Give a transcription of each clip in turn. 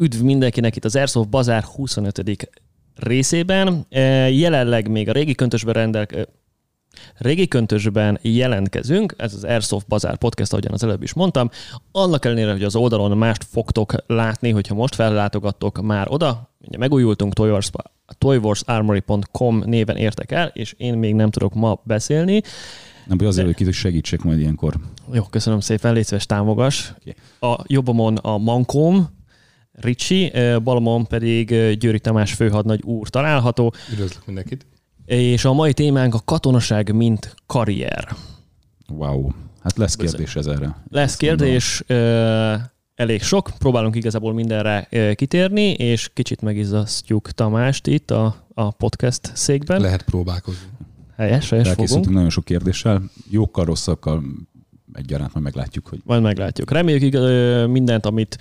Üdv mindenkinek itt az Airsoft Bazár 25. részében. E, jelenleg még a régi köntösben rendelk, Régi köntösben jelentkezünk, ez az Airsoft Bazár podcast, ahogyan az előbb is mondtam. Annak ellenére, hogy az oldalon mást fogtok látni, hogyha most fellátogattok már oda, ugye megújultunk, Toywars, toywarsarmory.com néven értek el, és én még nem tudok ma beszélni. Nem, hogy azért, hogy segítsek majd ilyenkor. Jó, köszönöm szépen, légy szíves, támogas. Okay. A jobbomon a Mankom, Ricsi, balomon pedig Győri Tamás főhadnagy úr található. Üdvözlök mindenkit! És a mai témánk a katonaság, mint karrier. Wow. Hát lesz kérdés ez erre. Lesz kérdés, elég sok, próbálunk igazából mindenre kitérni, és kicsit megizzasztjuk Tamást itt a, a podcast székben. Lehet próbálkozni. Helyes, helyes fogunk. nagyon sok kérdéssel, jókkal, rosszakkal egyaránt majd meglátjuk. Hogy... Majd meglátjuk. Reméljük igaz, mindent, amit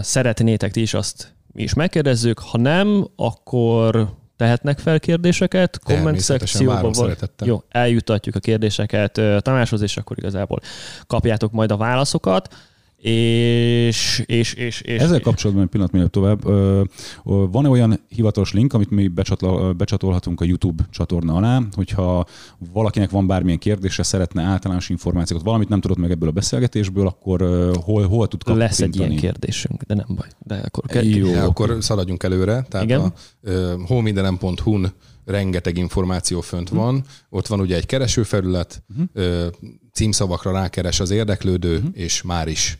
szeretnétek ti is, azt mi is megkérdezzük. Ha nem, akkor tehetnek fel kérdéseket, komment szekcióban. Vagy... Jó, eljutatjuk a kérdéseket Tamáshoz, és akkor igazából kapjátok majd a válaszokat. És, és, és, és Ezzel kapcsolatban egy pillanat mielőtt tovább. Van-e olyan hivatalos link, amit mi becsatolhatunk a YouTube csatorna alá, hogyha valakinek van bármilyen kérdése, szeretne általános információkat, valamit nem tudott meg ebből a beszélgetésből, akkor hol, hol tud kapni? Lesz egy ilyen kérdésünk, de nem baj. De akkor, Jó. Ja, akkor szaladjunk előre. Tehát Igen? a uh, holmidenem.hu-n rengeteg információ fönt uh-huh. van. Ott van ugye egy keresőfelület, uh-huh. címszavakra rákeres az érdeklődő, uh-huh. és már is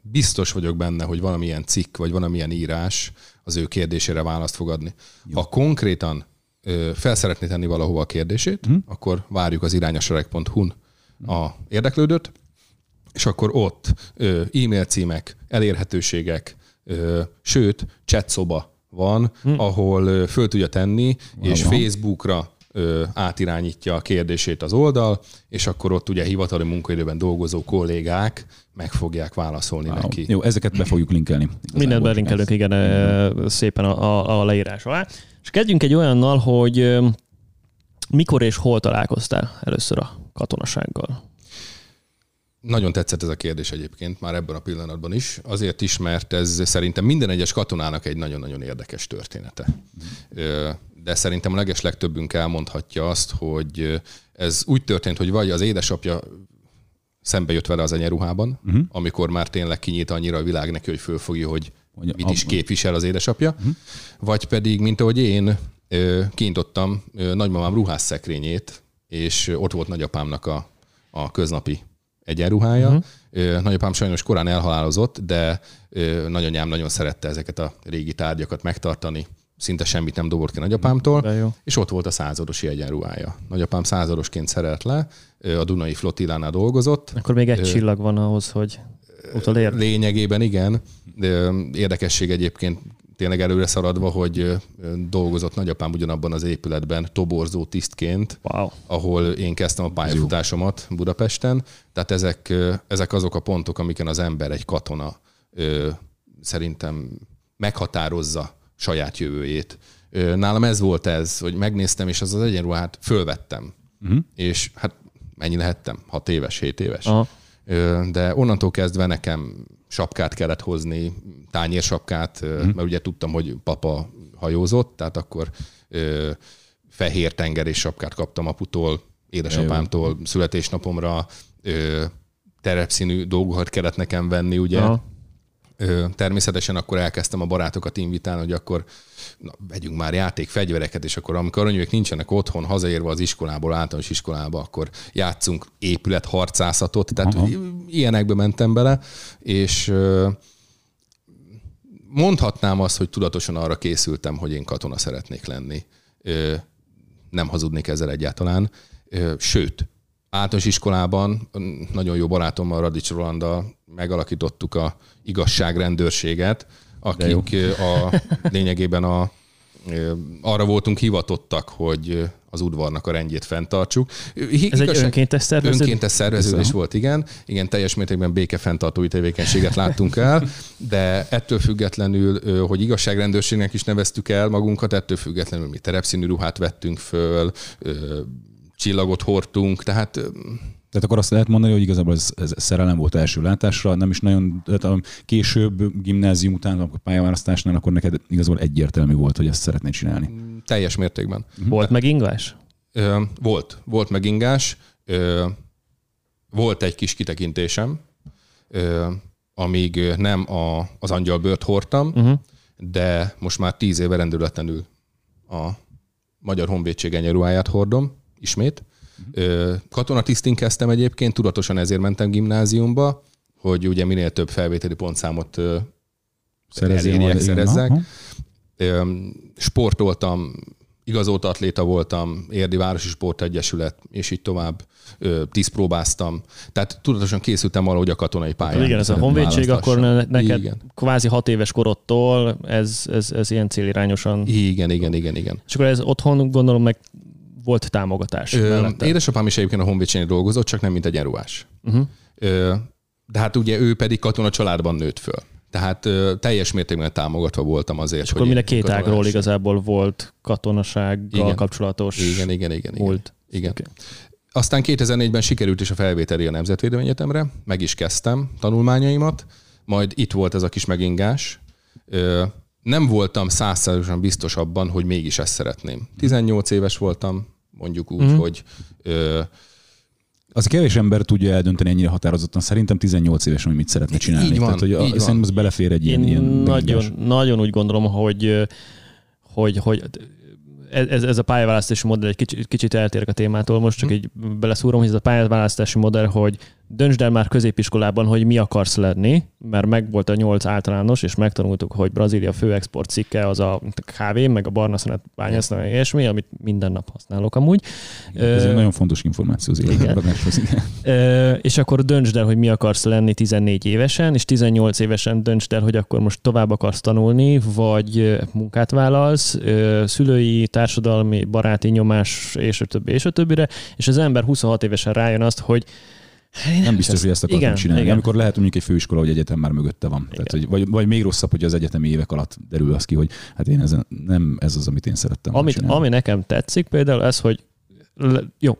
biztos vagyok benne, hogy valamilyen cikk, vagy valamilyen írás az ő kérdésére választ fog adni. Jó. Ha konkrétan fel szeretné tenni valahova a kérdését, uh-huh. akkor várjuk az irányasereg.hu-n a érdeklődőt, és akkor ott e-mail címek, elérhetőségek, sőt, chat szoba van, hm. ahol föl tudja tenni, Valóban. és Facebookra ö, átirányítja a kérdését az oldal, és akkor ott ugye hivatali munkaidőben dolgozó kollégák meg fogják válaszolni wow. neki. Jó, ezeket be fogjuk linkelni. Mindent belinkelünk, igen, igen, szépen a, a, a leírás alá. És kezdjünk egy olyannal, hogy mikor és hol találkoztál először a katonasággal? Nagyon tetszett ez a kérdés egyébként, már ebben a pillanatban is. Azért is, mert ez szerintem minden egyes katonának egy nagyon-nagyon érdekes története. De szerintem a leges legtöbbünk elmondhatja azt, hogy ez úgy történt, hogy vagy az édesapja szembe jött vele az enyeruhában, uh-huh. amikor már tényleg kinyílt annyira a világ neki, hogy fölfogja, hogy mit is képvisel az édesapja, uh-huh. vagy pedig, mint ahogy én kiintottam nagymamám ruhás szekrényét, és ott volt nagyapámnak a, a köznapi egyenruhája. Uh-huh. Nagyapám sajnos korán elhalálozott, de nagyanyám nagyon szerette ezeket a régi tárgyakat megtartani. Szinte semmit nem dobott ki nagyapámtól, és ott volt a századosi egyenruhája. Nagyapám századosként szerelt le, a Dunai Flotillánál dolgozott. Akkor még egy Ö, csillag van ahhoz, hogy utolér. Lényegében igen. De érdekesség egyébként tényleg előre szaradva, hogy dolgozott nagyapám ugyanabban az épületben toborzó tisztként, wow. ahol én kezdtem a pályafutásomat Budapesten. Tehát ezek, ezek azok a pontok, amiken az ember, egy katona szerintem meghatározza saját jövőjét. Nálam ez volt ez, hogy megnéztem, és az az egyenruhát fölvettem. Uh-huh. És hát mennyi lehettem? 6 éves, 7 éves. Aha. De onnantól kezdve nekem sapkát kellett hozni, tányérsapkát, mm. mert ugye tudtam, hogy papa hajózott, tehát akkor ö, fehér tengerés sapkát kaptam aputól, édesapámtól születésnapomra, ö, terepszínű dolgokat kellett nekem venni, ugye. Aha. Természetesen akkor elkezdtem a barátokat invitálni, hogy akkor na, vegyünk már játék, fegyvereket, és akkor amikor aranyúek nincsenek otthon, hazaérve az iskolából, általános iskolába, akkor játszunk épületharcászatot, tehát Aha. ilyenekbe mentem bele, és mondhatnám azt, hogy tudatosan arra készültem, hogy én katona szeretnék lenni. Nem hazudnék ezzel egyáltalán. Sőt, általános iskolában nagyon jó barátommal, Radics Rolanda megalakítottuk a igazságrendőrséget, akik a lényegében a arra voltunk hivatottak, hogy az udvarnak a rendjét fenntartsuk. Ez egy önkéntes szerveződés? Önkéntes szerveződés volt, igen. Igen, teljes mértékben békefenntartói tevékenységet láttunk el, de ettől függetlenül, hogy igazságrendőrségnek is neveztük el magunkat, ettől függetlenül mi terepszínű ruhát vettünk föl, csillagot hordtunk, tehát Tehát akkor azt lehet mondani, hogy igazából ez, ez szerelem volt első látásra, nem is nagyon, tehát a később gimnázium után, a pályaválasztásnál, akkor neked igazából egyértelmű volt, hogy ezt szeretnéd csinálni. Mm, teljes mértékben. Volt megingás? Ö, volt, volt megingás. Ö, volt egy kis kitekintésem, ö, amíg nem a, az angyalbört hordtam, uh-huh. de most már tíz éve rendületlenül a Magyar Honvédség enyeruháját hordom, ismét. Uh-huh. Katonatisztin kezdtem egyébként, tudatosan ezért mentem gimnáziumba, hogy ugye minél több felvételi pontszámot elérjek, szerezzek. Sportoltam, igazolt atléta voltam, Érdi Városi Sportegyesület, és így tovább. Tíz próbáztam. Tehát tudatosan készültem arra, hogy a katonai pályán. Igen, ez a honvédség, akkor neked igen. kvázi hat éves korodtól ez, ez, ez ilyen célirányosan. Igen, igen, igen, igen. És akkor ez otthon gondolom meg volt támogatás. Ö, édesapám is egyébként a honvédségnél dolgozott, csak nem mint egy eruás. Uh-huh. de hát ugye ő pedig katona családban nőtt föl. Tehát ö, teljes mértékben támogatva voltam azért. És akkor minden két ágról igazából volt katonasággal igen. kapcsolatos Igen, igen, igen. Igen. igen. Okay. Aztán 2004-ben sikerült is a felvételi a Nemzetvédelmi Egyetemre, meg is kezdtem tanulmányaimat, majd itt volt ez a kis megingás. Ö, nem voltam százszerűen biztos abban, hogy mégis ezt szeretném. 18 éves voltam, mondjuk úgy, mm. hogy ö, az kevés ember tudja eldönteni ennyire határozottan. Szerintem 18 évesen, hogy mit szeretne csinálni. Így van, Tehát, hogy a, így szerintem ez belefér egy ilyen, Én ilyen nagyon, nagyon úgy gondolom, hogy, hogy, hogy ez, ez a pályaválasztási modell egy kicsit, kicsit eltér a témától, most csak hm. így beleszúrom, hogy ez a pályaválasztási modell, hogy döntsd el már középiskolában, hogy mi akarsz lenni, mert meg volt a nyolc általános, és megtanultuk, hogy Brazília fő export cikke az a kávé, meg a barna szenet bányászna, meg ilyesmi, amit minden nap használok amúgy. Ez uh, egy nagyon fontos információ az igen. uh, és akkor döntsd el, hogy mi akarsz lenni 14 évesen, és 18 évesen döntsd el, hogy akkor most tovább akarsz tanulni, vagy munkát vállalsz, uh, szülői, társadalmi, baráti nyomás, és a többi, és a többire, és az ember 26 évesen rájön azt, hogy nem, nem biztos, hogy ezt akartam igen, csinálni. Igen. Amikor lehet mondjuk egy főiskola, hogy egyetem már mögötte van. Tehát, hogy, vagy, vagy még rosszabb, hogy az egyetemi évek alatt derül az ki, hogy hát én ezen, nem ez az, amit én szerettem amit. Ami nekem tetszik például ez, hogy jó,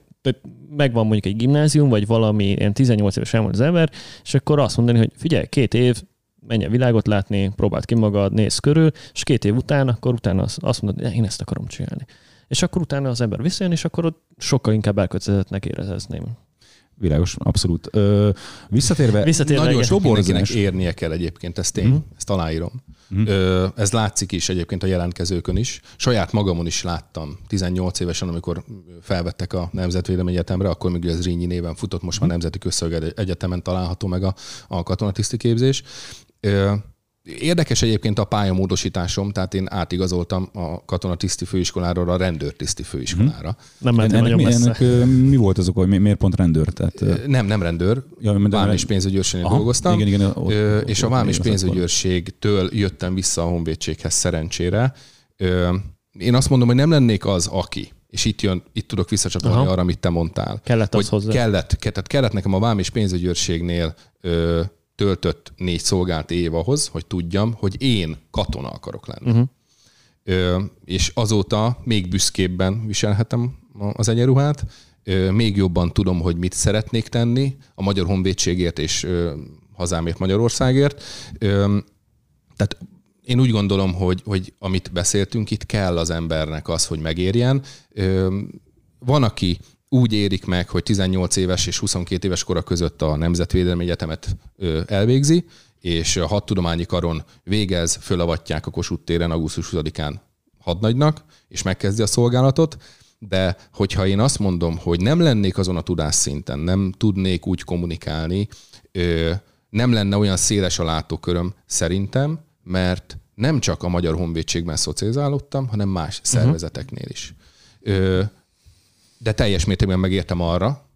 megvan mondjuk egy gimnázium, vagy valami ilyen 18 éves elmúlt az ember, és akkor azt mondani, hogy figyelj, két év, menj a világot látni, próbáld ki magad, nézz körül, és két év után, akkor utána azt mondod, hogy én ezt akarom csinálni. És akkor utána az ember visszajön, és akkor ott sokkal inkább elkötelezettnek érezném. Világos, abszolút. Ö, visszatérve, visszatérve nagyon sok mindenkinek érnie kell egyébként, ezt én, mm. ezt aláírom. Mm. Ö, ez látszik is egyébként a jelentkezőkön is. Saját magamon is láttam 18 évesen, amikor felvettek a Nemzetvédelmi Egyetemre, akkor még ez Rínyi néven futott, most már mhm. Nemzeti Közszolgálat Egyetemen található meg a, a katonatiszti képzés. Ö, Érdekes egyébként a pályamódosításom, tehát én átigazoltam a katonatiszti főiskoláról a rendőrtiszti főiskolára. Hmm. Nem ennek, nagyon mi, ennek, mi volt az oka, hogy miért pont rendőr? Tehát, nem, nem rendőr. Ja, Vám és pénzügyőrségnél dolgoztam. Igen, igen, ott, és a Vám és pénzügyőrségtől jöttem vissza a honvédséghez szerencsére. Én azt mondom, hogy nem lennék az, aki és itt, jön, itt tudok visszacsatolni Aha. arra, amit te mondtál. Kellett az hozzá. Kellett, kellett, kellett nekem a vám és pénzügyőrségnél töltött négy szolgált év ahhoz, hogy tudjam, hogy én katona akarok lenni. Uh-huh. Ö, és azóta még büszkébben viselhetem az egyenruhát, ö, még jobban tudom, hogy mit szeretnék tenni a Magyar Honvédségért és ö, hazámért Magyarországért. Ö, tehát én úgy gondolom, hogy, hogy amit beszéltünk, itt kell az embernek az, hogy megérjen. Ö, van, aki úgy érik meg, hogy 18 éves és 22 éves kora között a Nemzetvédelmi Egyetemet elvégzi, és a hat tudományi karon végez, fölavatják a Kossuth téren augusztus 20-án hadnagynak, és megkezdi a szolgálatot, de hogyha én azt mondom, hogy nem lennék azon a tudásszinten, nem tudnék úgy kommunikálni, nem lenne olyan széles a látóköröm szerintem, mert nem csak a Magyar Honvédségben szocializálódtam, hanem más mhm. szervezeteknél is de teljes mértékben megértem arra,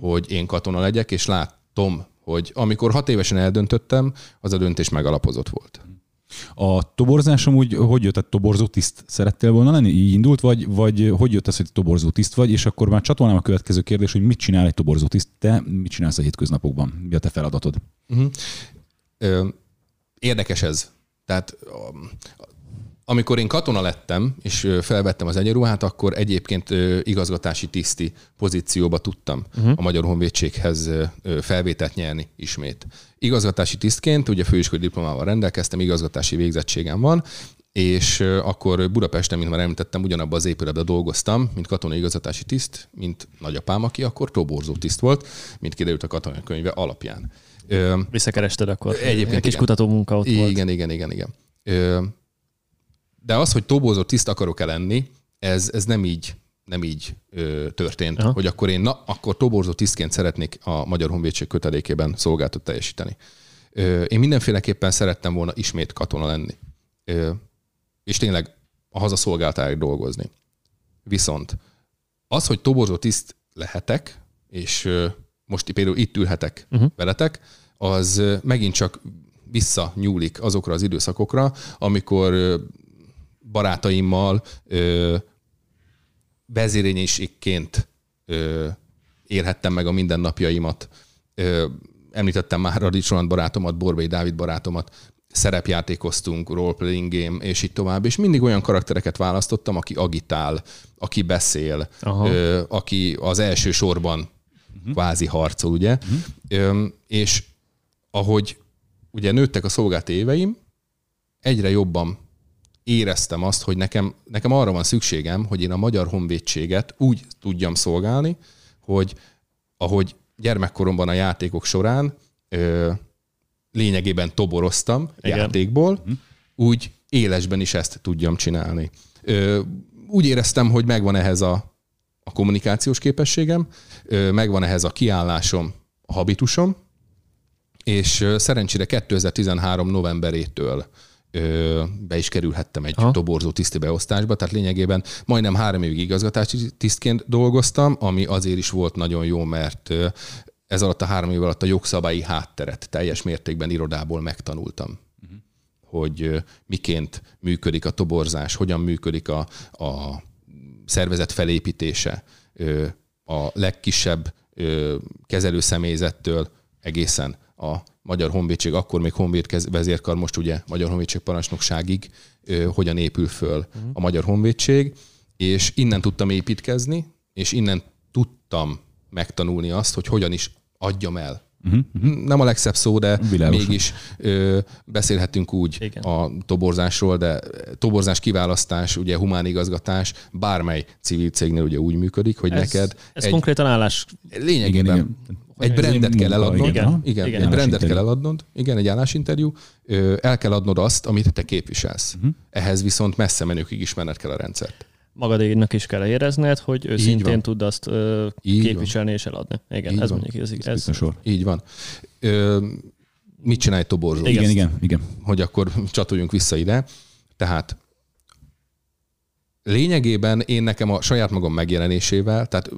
hogy én katona legyek, és látom, hogy amikor hat évesen eldöntöttem, az a döntés megalapozott volt. A toborzásom úgy, hogy jött, tehát toborzó tiszt szerettél volna lenni? Így indult, vagy, vagy hogy jött ez, hogy toborzó tiszt vagy, és akkor már csatolnám a következő kérdés, hogy mit csinál egy toborzó tiszt, te mit csinálsz a hétköznapokban? Mi a te feladatod? Uh-huh. Ö, érdekes ez. Tehát amikor én katona lettem, és felvettem az egyenruhát, akkor egyébként igazgatási tiszti pozícióba tudtam uh-huh. a Magyar Honvédséghez felvételt nyerni ismét. Igazgatási tisztként, ugye főiskolai diplomával rendelkeztem, igazgatási végzettségem van, és akkor Budapesten, mint már említettem, ugyanabban az épületben dolgoztam, mint katonai igazgatási tiszt, mint nagyapám, aki akkor toborzó tiszt volt, mint kiderült a katonai könyve alapján. Visszakerested akkor? Egyébként egy kis kutató munka ott igen, volt. Igen, igen, igen, igen. De az, hogy toborzó tiszt akarok-e lenni, ez, ez nem így nem így ö, történt, Aha. hogy akkor én, na, akkor toborzó tisztként szeretnék a Magyar Honvédség kötelékében szolgáltat teljesíteni. Ö, én mindenféleképpen szerettem volna ismét katona lenni. Ö, és tényleg a hazaszolgáltáig dolgozni. Viszont az, hogy toborzó tiszt lehetek, és ö, most például itt ülhetek uh-huh. veletek, az megint csak visszanyúlik azokra az időszakokra, amikor barátaimmal vezérényiségként érhettem meg a mindennapjaimat. Ö, említettem már Radics barátomat, Borbély Dávid barátomat, szerepjátékoztunk, roleplaying game, és így tovább, és mindig olyan karaktereket választottam, aki agitál, aki beszél, ö, aki az első sorban uh-huh. kvázi harcol, ugye? Uh-huh. Ö, és ahogy ugye nőttek a szolgált éveim, egyre jobban éreztem azt, hogy nekem, nekem arra van szükségem, hogy én a magyar honvédséget úgy tudjam szolgálni, hogy ahogy gyermekkoromban a játékok során ö, lényegében toboroztam Igen. játékból, uh-huh. úgy élesben is ezt tudjam csinálni. Ö, úgy éreztem, hogy megvan ehhez a, a kommunikációs képességem, ö, megvan ehhez a kiállásom, a habitusom, és szerencsére 2013 novemberétől be is kerülhettem egy ha. toborzó tiszti beosztásba, tehát lényegében majdnem három évig igazgatási tisztként dolgoztam, ami azért is volt nagyon jó, mert ez alatt a három év alatt a jogszabályi hátteret teljes mértékben irodából megtanultam. Uh-huh. Hogy miként működik a toborzás, hogyan működik a, a szervezet felépítése, a legkisebb kezelőszemélyzettől egészen a Magyar Honvédség, akkor még Honvéd vezérkar, most ugye Magyar Honvédség parancsnokságig hogyan épül föl uh-huh. a Magyar Honvédség, és innen tudtam építkezni, és innen tudtam megtanulni azt, hogy hogyan is adjam el. Uh-huh. Nem a legszebb szó, de Világosan. mégis ö, beszélhetünk úgy Igen. a toborzásról, de toborzás kiválasztás, ugye humán igazgatás, bármely civil cégnél ugye úgy működik, hogy ez, neked... Ez egy, konkrétan állás. Lényegében igen, egy brandet kell eladnod. Igen, igen, igen egy brandet kell eladnod. Igen, egy állásinterjú. El kell adnod azt, amit te képviselsz. Uh-huh. Ehhez viszont messze menőkig ismerned kell a rendszert. Magadéknak is kell érezned, hogy őszintén tud azt ö, képviselni van. és eladni. Igen, Így ez van. mondjuk ez, ez, ez sor. Így van. Ö, mit csinál egy toborzó? Igen, igen, igen. Hogy akkor csatoljunk vissza ide. Tehát lényegében én nekem a saját magam megjelenésével, tehát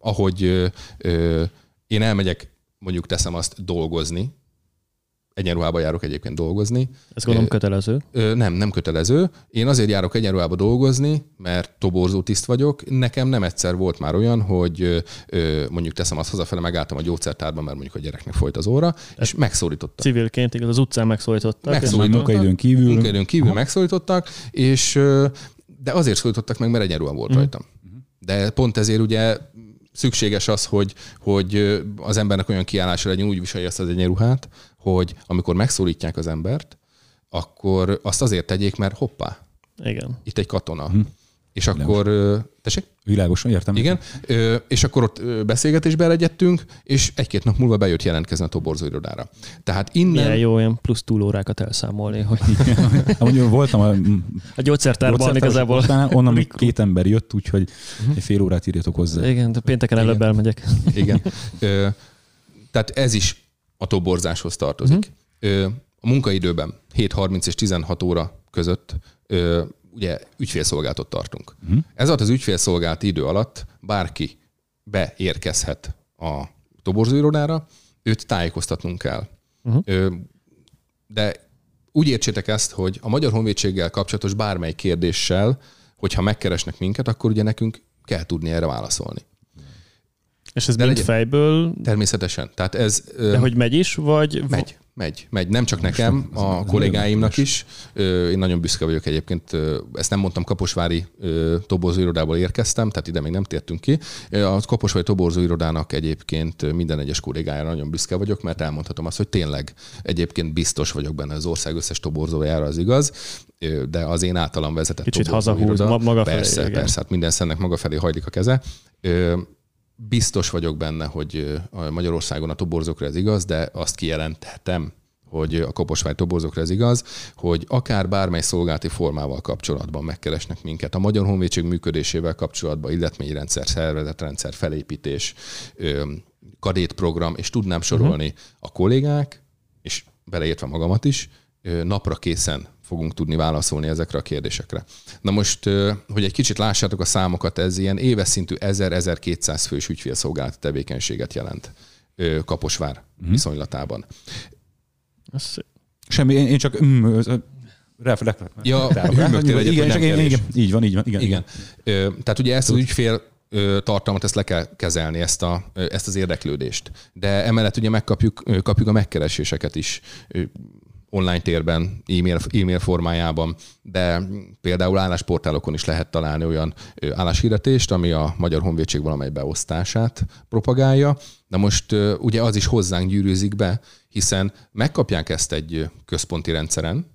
ahogy ö, ö, én elmegyek, mondjuk teszem azt dolgozni, egyenruhába járok egyébként dolgozni. Ez gondolom kötelező? Ö, nem, nem kötelező. Én azért járok egyenruhába dolgozni, mert toborzó tiszt vagyok. Nekem nem egyszer volt már olyan, hogy ö, mondjuk teszem azt hazafele, megálltam a gyógyszertárban, mert mondjuk a gyereknek folyt az óra, Ez és megszólítottak. Civilként, igaz, az utcán megszólítottak. Megszólítottak. Munkaidőn kívül. Munkaidőn kívül Aha. megszólítottak, és de azért szólítottak meg, mert egyenruha volt mm. rajtam. De pont ezért ugye szükséges az, hogy, hogy az embernek olyan kiállása legyen, úgy viselje ezt az egyenruhát, hogy amikor megszólítják az embert, akkor azt azért tegyék, mert hoppá, Igen. itt egy katona. Hm. És akkor, tessék? Világosan értem. Igen, és akkor ott beszélgetésbe elegyettünk, és egy-két nap múlva bejött jelentkezni a toborzó irodára. Tehát innen... Milyen jó olyan plusz túlórákat elszámolni, hogy... Mondjuk voltam a... A gyógyszertárban igazából. Onnan még két ember jött, úgyhogy uh-huh. egy fél órát írjatok hozzá. Igen, de pénteken előbb elmegyek. Igen. Tehát ez is a toborzáshoz tartozik. Uh-huh. A munkaidőben 7.30 és 16 óra között ugye ügyfélszolgáltat tartunk. Uh-huh. Ez alatt az ügyfélszolgált idő alatt bárki beérkezhet a toborzóirodára, őt tájékoztatnunk kell. Uh-huh. De úgy értsétek ezt, hogy a Magyar Honvédséggel kapcsolatos bármely kérdéssel, hogyha megkeresnek minket, akkor ugye nekünk kell tudni erre válaszolni. És ez De mind legyen, fejből? Természetesen. Tehát ez, De hogy megy is, vagy? Megy. Megy, megy. Nem csak nekem, a kollégáimnak is. Én nagyon büszke vagyok egyébként. Ezt nem mondtam, Kaposvári toborzóirodából érkeztem, tehát ide még nem tértünk ki. A Kaposvári toborzóirodának egyébként minden egyes kollégájára nagyon büszke vagyok, mert elmondhatom azt, hogy tényleg egyébként biztos vagyok benne az ország összes toborzójára, az igaz, de az én általam vezetett Kicsit hazahúz maga felé. Persze, igen. persze, hát minden szennek maga felé hajlik a keze biztos vagyok benne, hogy Magyarországon a toborzókra ez igaz, de azt kijelenthetem, hogy a Kaposvány toborzókra ez igaz, hogy akár bármely szolgálati formával kapcsolatban megkeresnek minket. A Magyar Honvédség működésével kapcsolatban illetményrendszer, szervezetrendszer, felépítés, kadétprogram, és tudnám sorolni uh-huh. a kollégák, és beleértve magamat is, napra készen fogunk tudni válaszolni ezekre a kérdésekre. Na most, hogy egy kicsit lássátok a számokat, ez ilyen éves szintű 1000-1200 fős ügyfélszolgálati tevékenységet jelent Kaposvár uh-huh. viszonylatában. Ez... Semmi, én csak mm, ref, ref, ja, hümmögtél egyet, igen, igen, igen, így van, így van. Igen. igen. Tehát ugye ezt az ügyfél tartalmat, ezt le kell kezelni, ezt, a, ezt az érdeklődést. De emellett ugye megkapjuk kapjuk a megkereséseket is online térben, e-mail, e-mail formájában, de például állásportálokon is lehet találni olyan álláshirdetést, ami a Magyar Honvédség valamely beosztását propagálja. De most ugye az is hozzánk gyűrűzik be, hiszen megkapják ezt egy központi rendszeren,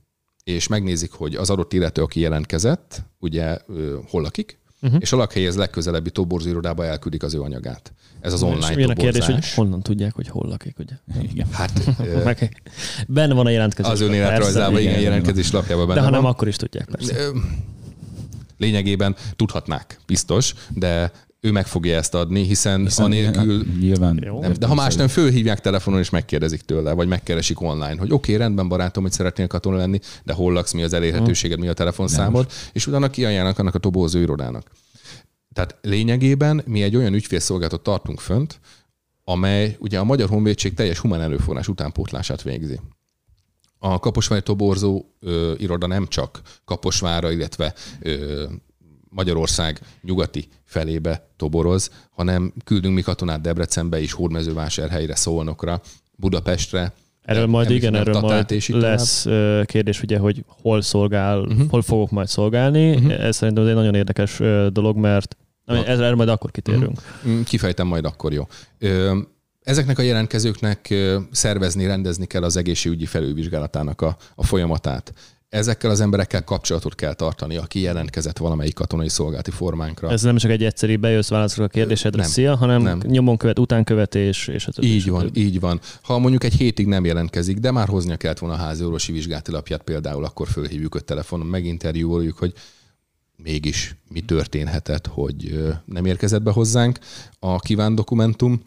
és megnézik, hogy az adott illető, aki jelentkezett, ugye hol lakik, uh-huh. és a lakhelyhez legközelebbi toborzóirodába elküldik az ő anyagát. Ez az online és a kérdés, hogy honnan tudják, hogy hol lakik, ugye? Igen. Hát, benne van a jelentkezés. Az önéletrajzában, igen, igen, jelentkezés lapjában benne De ha nem, van. akkor is tudják persze. Lényegében tudhatnák, biztos, de ő meg fogja ezt adni, hiszen, hiszen anélkül... Nyilván. Jó, nem, de ha más nem, fölhívják telefonon és megkérdezik tőle, vagy megkeresik online, hogy oké, okay, rendben barátom, hogy szeretnél katona lenni, de hol laksz, mi az elérhetőséged, mi a telefonszámod, és utána kiajánlanak annak a tobózó irodának. Tehát lényegében mi egy olyan ügyfélszolgáltat tartunk fönt, amely ugye a Magyar Honvédség teljes humán előforrás utánpótlását végzi. A Kaposvári Toborzó ö, iroda nem csak Kaposvára, illetve ö, Magyarország nyugati felébe toboroz, hanem küldünk mi katonát Debrecenbe is, Hódmezővásárhelyre, Szolnokra, Budapestre, Erről majd igen, erről majd lesz tovább. kérdés, ugye, hogy hol szolgál, uh-huh. hol fogok majd szolgálni. Uh-huh. Ez szerintem egy nagyon érdekes dolog, mert ezzel majd akkor kitérünk. Uh-huh. Kifejtem majd akkor, jó. Ezeknek a jelentkezőknek szervezni, rendezni kell az egészségügyi felülvizsgálatának a, a folyamatát ezekkel az emberekkel kapcsolatot kell tartani, aki jelentkezett valamelyik katonai szolgálati formánkra. Ez nem csak egy egyszerű bejössz válaszol a kérdésedre, nem, szia, hanem nem. nyomon követ, utánkövetés, és az Így van, így van. Ha mondjuk egy hétig nem jelentkezik, de már hoznia kellett volna a házi orvosi vizsgálati lapját például, akkor fölhívjuk a telefonon, meginterjúoljuk, hogy mégis mi történhetett, hogy nem érkezett be hozzánk a kíván dokumentum.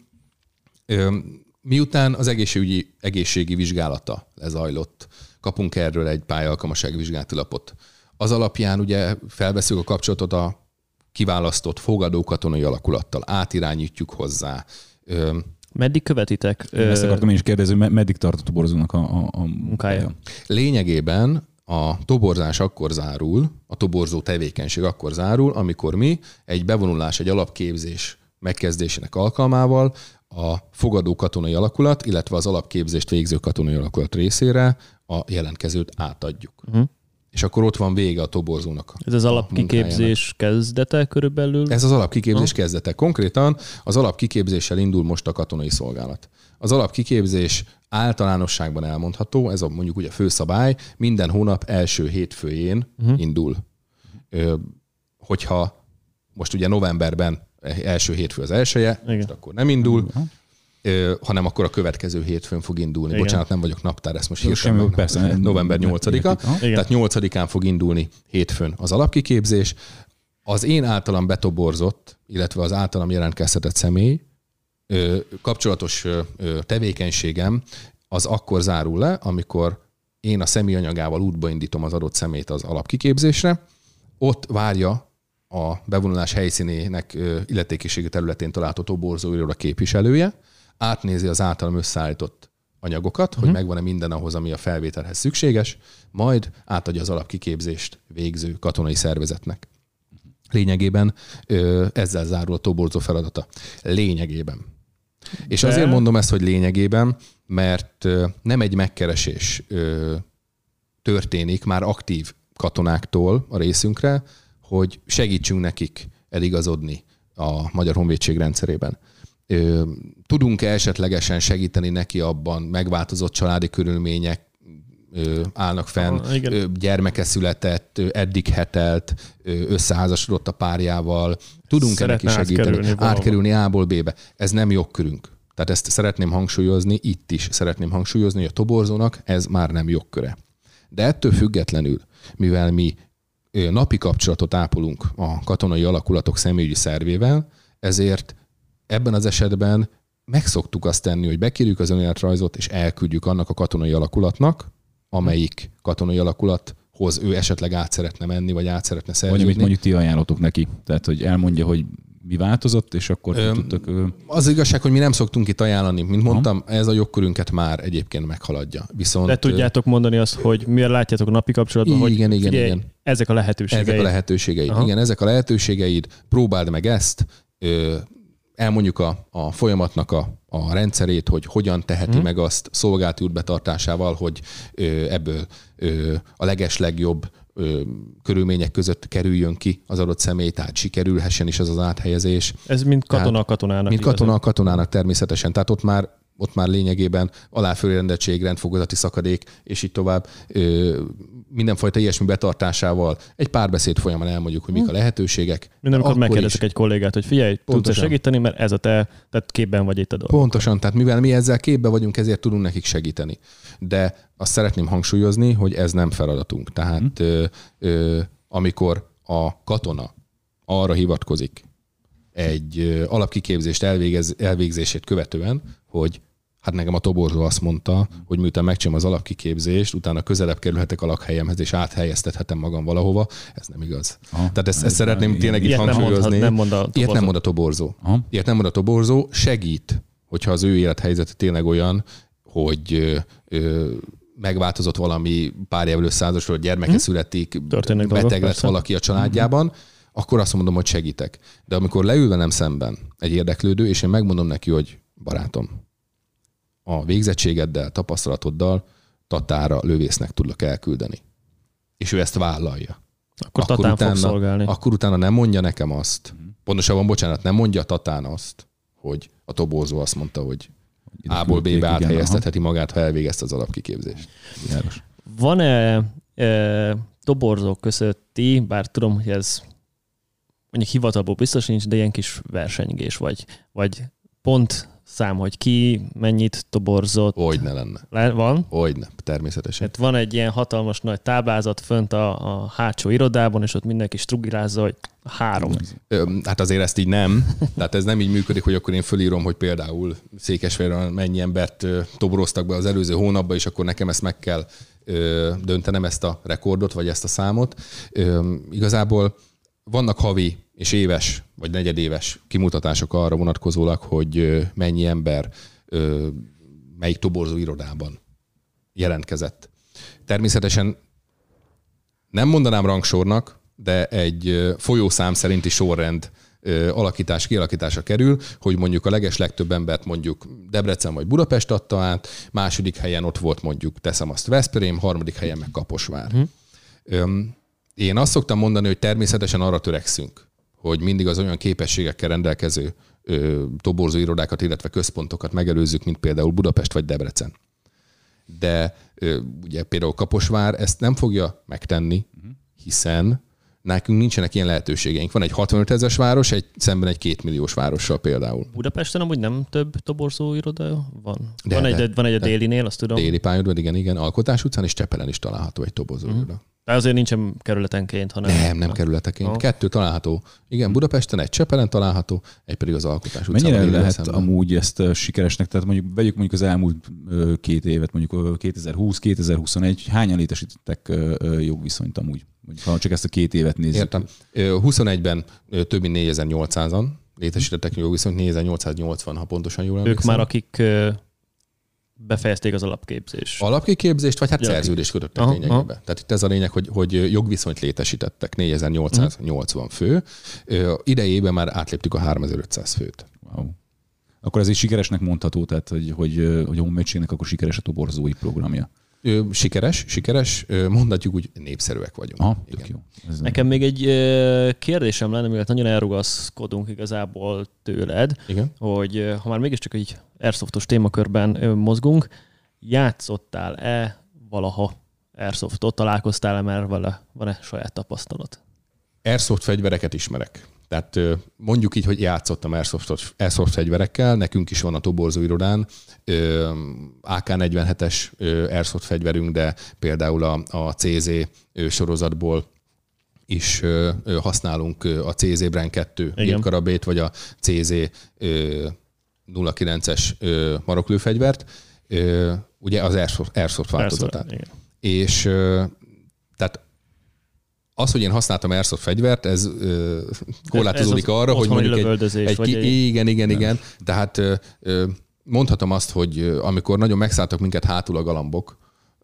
Miután az egészségügyi egészségi vizsgálata lezajlott, kapunk erről egy pályalkalmasági vizsgálati lapot. Az alapján ugye felveszünk a kapcsolatot a kiválasztott fogadó katonai alakulattal, átirányítjuk hozzá. Meddig követitek? Én ezt akartam én is kérdezni, meddig tart a toborzónak a, a, a munkája? Lényegében a toborzás akkor zárul, a toborzó tevékenység akkor zárul, amikor mi egy bevonulás, egy alapképzés megkezdésének alkalmával a fogadó katonai alakulat, illetve az alapképzést végző katonai alakulat részére a jelentkezőt átadjuk. Uh-huh. És akkor ott van vége a toborzónak. Ez az alapkiképzés kezdete körülbelül? Ez az alapkiképzés uh-huh. kezdete. Konkrétan az alapkiképzéssel indul most a katonai szolgálat. Az alapkiképzés általánosságban elmondható, ez a mondjuk ugye főszabály, minden hónap első hétfőjén uh-huh. indul. Ö, hogyha most ugye novemberben első hétfő az elsője, most akkor nem indul, uh-huh hanem akkor a következő hétfőn fog indulni. Igen. Bocsánat, nem vagyok naptár, ezt most hirtelen. Persze. November 8-a. Tehát 8-án fog indulni hétfőn az alapkiképzés. Az én általam betoborzott, illetve az általam jelentkeztetett személy kapcsolatos tevékenységem az akkor zárul le, amikor én a személy anyagával útba indítom az adott szemét az alapkiképzésre, ott várja a bevonulás helyszínének illetékiségi területén található toborzó a képviselője, átnézi az általam összeállított anyagokat, uh-huh. hogy mhm. megvan-e minden ahhoz, ami a felvételhez szükséges, majd átadja az alapkiképzést végző katonai szervezetnek. Lényegében ezzel zárul a toborzó feladata. Lényegében. És De... azért mondom ezt, hogy lényegében, mert nem egy megkeresés történik már aktív katonáktól a részünkre, hogy segítsünk nekik eligazodni a Magyar Honvédség rendszerében. Tudunk-e esetlegesen segíteni neki abban, megváltozott családi körülmények állnak fenn, ah, gyermeke született, eddig hetelt, összeházasodott a párjával, tudunk-e neki segíteni, átkerülni, átkerülni A-ból B-be. Ez nem jogkörünk. Tehát ezt szeretném hangsúlyozni, itt is szeretném hangsúlyozni, hogy a toborzónak ez már nem jogköre. De ettől függetlenül, mivel mi napi kapcsolatot ápolunk a katonai alakulatok személyügyi szervével, ezért ebben az esetben megszoktuk azt tenni, hogy bekérjük az önéletrajzot, és elküldjük annak a katonai alakulatnak, amelyik katonai alakulathoz ő esetleg át szeretne menni, vagy át szeretne szerződni. Vagy amit mondjuk ti ajánlotok neki. Tehát, hogy elmondja, hogy mi változott, és akkor Ö, tudtok... Az igazság, hogy mi nem szoktunk itt ajánlani. Mint mondtam, Aha. ez a jogkörünket már egyébként meghaladja. Viszont, De tudjátok mondani azt, hogy miért látjátok a napi kapcsolatban, igen, hogy igen, figyelj, igen. ezek a lehetőségeid. Ezek a lehetőségeid. Aha. Igen, ezek a lehetőségeid. Próbáld meg ezt, elmondjuk a, a folyamatnak a, a rendszerét, hogy hogyan teheti hmm. meg azt szolgálati út betartásával, hogy ö, ebből ö, a leges legjobb ö, körülmények között kerüljön ki az adott személy, tehát sikerülhessen is az az áthelyezés. Ez mint katona a katonának. Mint katona a katonának természetesen. Tehát ott már ott már lényegében aláfőrendeltség, rendfokozati szakadék, és így tovább mindenfajta ilyesmi betartásával egy párbeszéd folyamán elmondjuk, hogy mik a hm. lehetőségek. Mindenkor megkérdezek egy kollégát, hogy figyelj, tudsz segíteni, mert ez a te, tehát képben vagy itt a dolog. Pontosan, tehát mivel mi ezzel képben vagyunk, ezért tudunk nekik segíteni. De azt szeretném hangsúlyozni, hogy ez nem feladatunk. Tehát hmm. ö, ö, amikor a katona arra hivatkozik egy ö, alapkiképzést elvégez, elvégzését követően, hogy Hát nekem a toborzó azt mondta, hogy miután megcsinálom az alapkiképzést, utána közelebb kerülhetek a lakhelyemhez, és áthelyeztethetem magam valahova. Ez nem igaz. Aha, Tehát ezt, ezt szeretném tényleg itt hangsúlyozni. Nem mond, nem mond Ilyet nem mond a toborzó. Aha. Ilyet nem mond a toborzó. Segít, hogyha az ő élethelyzete tényleg olyan, hogy ö, ö, megváltozott valami pár évvel összeházasról, gyermeke hm? születik, Történnek beteg dolgok, lett persze. valaki a családjában, hm. akkor azt mondom, hogy segítek. De amikor leül velem szemben egy érdeklődő, és én megmondom neki, hogy barátom, a végzettségeddel, tapasztalatoddal tatára lövésznek tudlak elküldeni. És ő ezt vállalja. Akkor, akkor Tatán utána, fog szolgálni. Akkor utána nem mondja nekem azt, uh-huh. pontosabban, bocsánat, nem mondja Tatán azt, hogy a tobózó azt mondta, hogy A-ból B-be áthelyeztetheti magát, ha elvégezte az alapkiképzést. Van-e e, toborzók közötti, bár tudom, hogy ez mondjuk hivatalból biztos nincs, de ilyen kis versengés, vagy, vagy pont szám, hogy ki mennyit toborzott. Hogy ne lenne. Le, van? Hogy ne, természetesen. Hát van egy ilyen hatalmas nagy táblázat fönt a, a hátsó irodában, és ott mindenki strugirázza, hogy három. Hát azért ezt így nem. Tehát ez nem így működik, hogy akkor én fölírom, hogy például Székesfehérben mennyi embert toboroztak be az előző hónapban, és akkor nekem ezt meg kell döntenem ezt a rekordot, vagy ezt a számot. Igazából vannak havi és éves vagy negyedéves kimutatások arra vonatkozólag, hogy mennyi ember melyik toborzó irodában jelentkezett. Természetesen nem mondanám rangsornak, de egy folyószám szerinti sorrend alakítás, kialakítása kerül, hogy mondjuk a leges legtöbb embert mondjuk Debrecen vagy Budapest adta át, második helyen ott volt mondjuk, teszem azt Veszprém, harmadik helyen meg Kaposvár. Hm. Én azt szoktam mondani, hogy természetesen arra törekszünk, hogy mindig az olyan képességekkel rendelkező toborzó irodákat, illetve központokat megelőzzük, mint például Budapest vagy Debrecen. De ugye például Kaposvár ezt nem fogja megtenni, hiszen nekünk nincsenek ilyen lehetőségeink. Van egy 65 ezeres város, egy, szemben egy két milliós várossal például. Budapesten amúgy nem több toborzó iroda van? De, van, de, egy, van egy a délinél, azt tudom. Déli pályadban, igen, igen. Alkotás utcán és Csepelen is található egy toborzó uh-huh. iroda. De azért nincsen kerületenként, hanem... Nem, nem kerületeként. Oh. Kettő található. Igen, Budapesten egy Csepelen található, egy pedig az Alkotás utcán. Mennyire lehet szemben. amúgy ezt sikeresnek? Tehát mondjuk vegyük mondjuk az elmúlt két évet, mondjuk 2020-2021, hányan létesítettek jogviszonyt amúgy? Mondjuk, ha csak ezt a két évet nézzük. Értem. 21-ben több mint 4800-an létesítettek jogviszonyt, 4880, ha pontosan jól emlékszem. Ők már akik befejezték az alapképzést. Alapkiképzést, vagy hát ja, szerződést kötöttek aha, lényegében. Aha. Tehát itt ez a lényeg, hogy, hogy jogviszonyt létesítettek, 4880 fő. Idejében már átléptük a 3500 főt. Wow. Akkor ez egy sikeresnek mondható, tehát hogy, hogy, hogy a honvédségnek akkor sikeres a toborzói programja. Ö, sikeres, sikeres, mondhatjuk úgy, népszerűek vagyunk. Aha, tök jó. Ez Nekem még egy kérdésem lenne, mivel nagyon elrugaszkodunk igazából tőled, Igen? hogy ha már mégiscsak egy airsoftos témakörben mozgunk, játszottál-e valaha airsoftot, találkoztál-e már vele, van-e saját tapasztalat? Airsoft fegyvereket ismerek. Tehát mondjuk így, hogy játszottam Airsoft, Airsoft fegyverekkel, nekünk is van a toborzó irodán AK-47-es Airsoft fegyverünk, de például a, a CZ sorozatból is használunk a CZ Brand 2 gépkarabét, vagy a CZ 09-es maroklőfegyvert, ugye az Airsoft, Airsoft változatát. Airsoft, És tehát az, hogy én használtam Airsoft fegyvert, ez ö, korlátozódik arra, hogy mondjuk egy, egy, ki, egy... Igen, igen, nem. igen. Tehát ö, mondhatom azt, hogy amikor nagyon megszálltak minket hátul a galambok,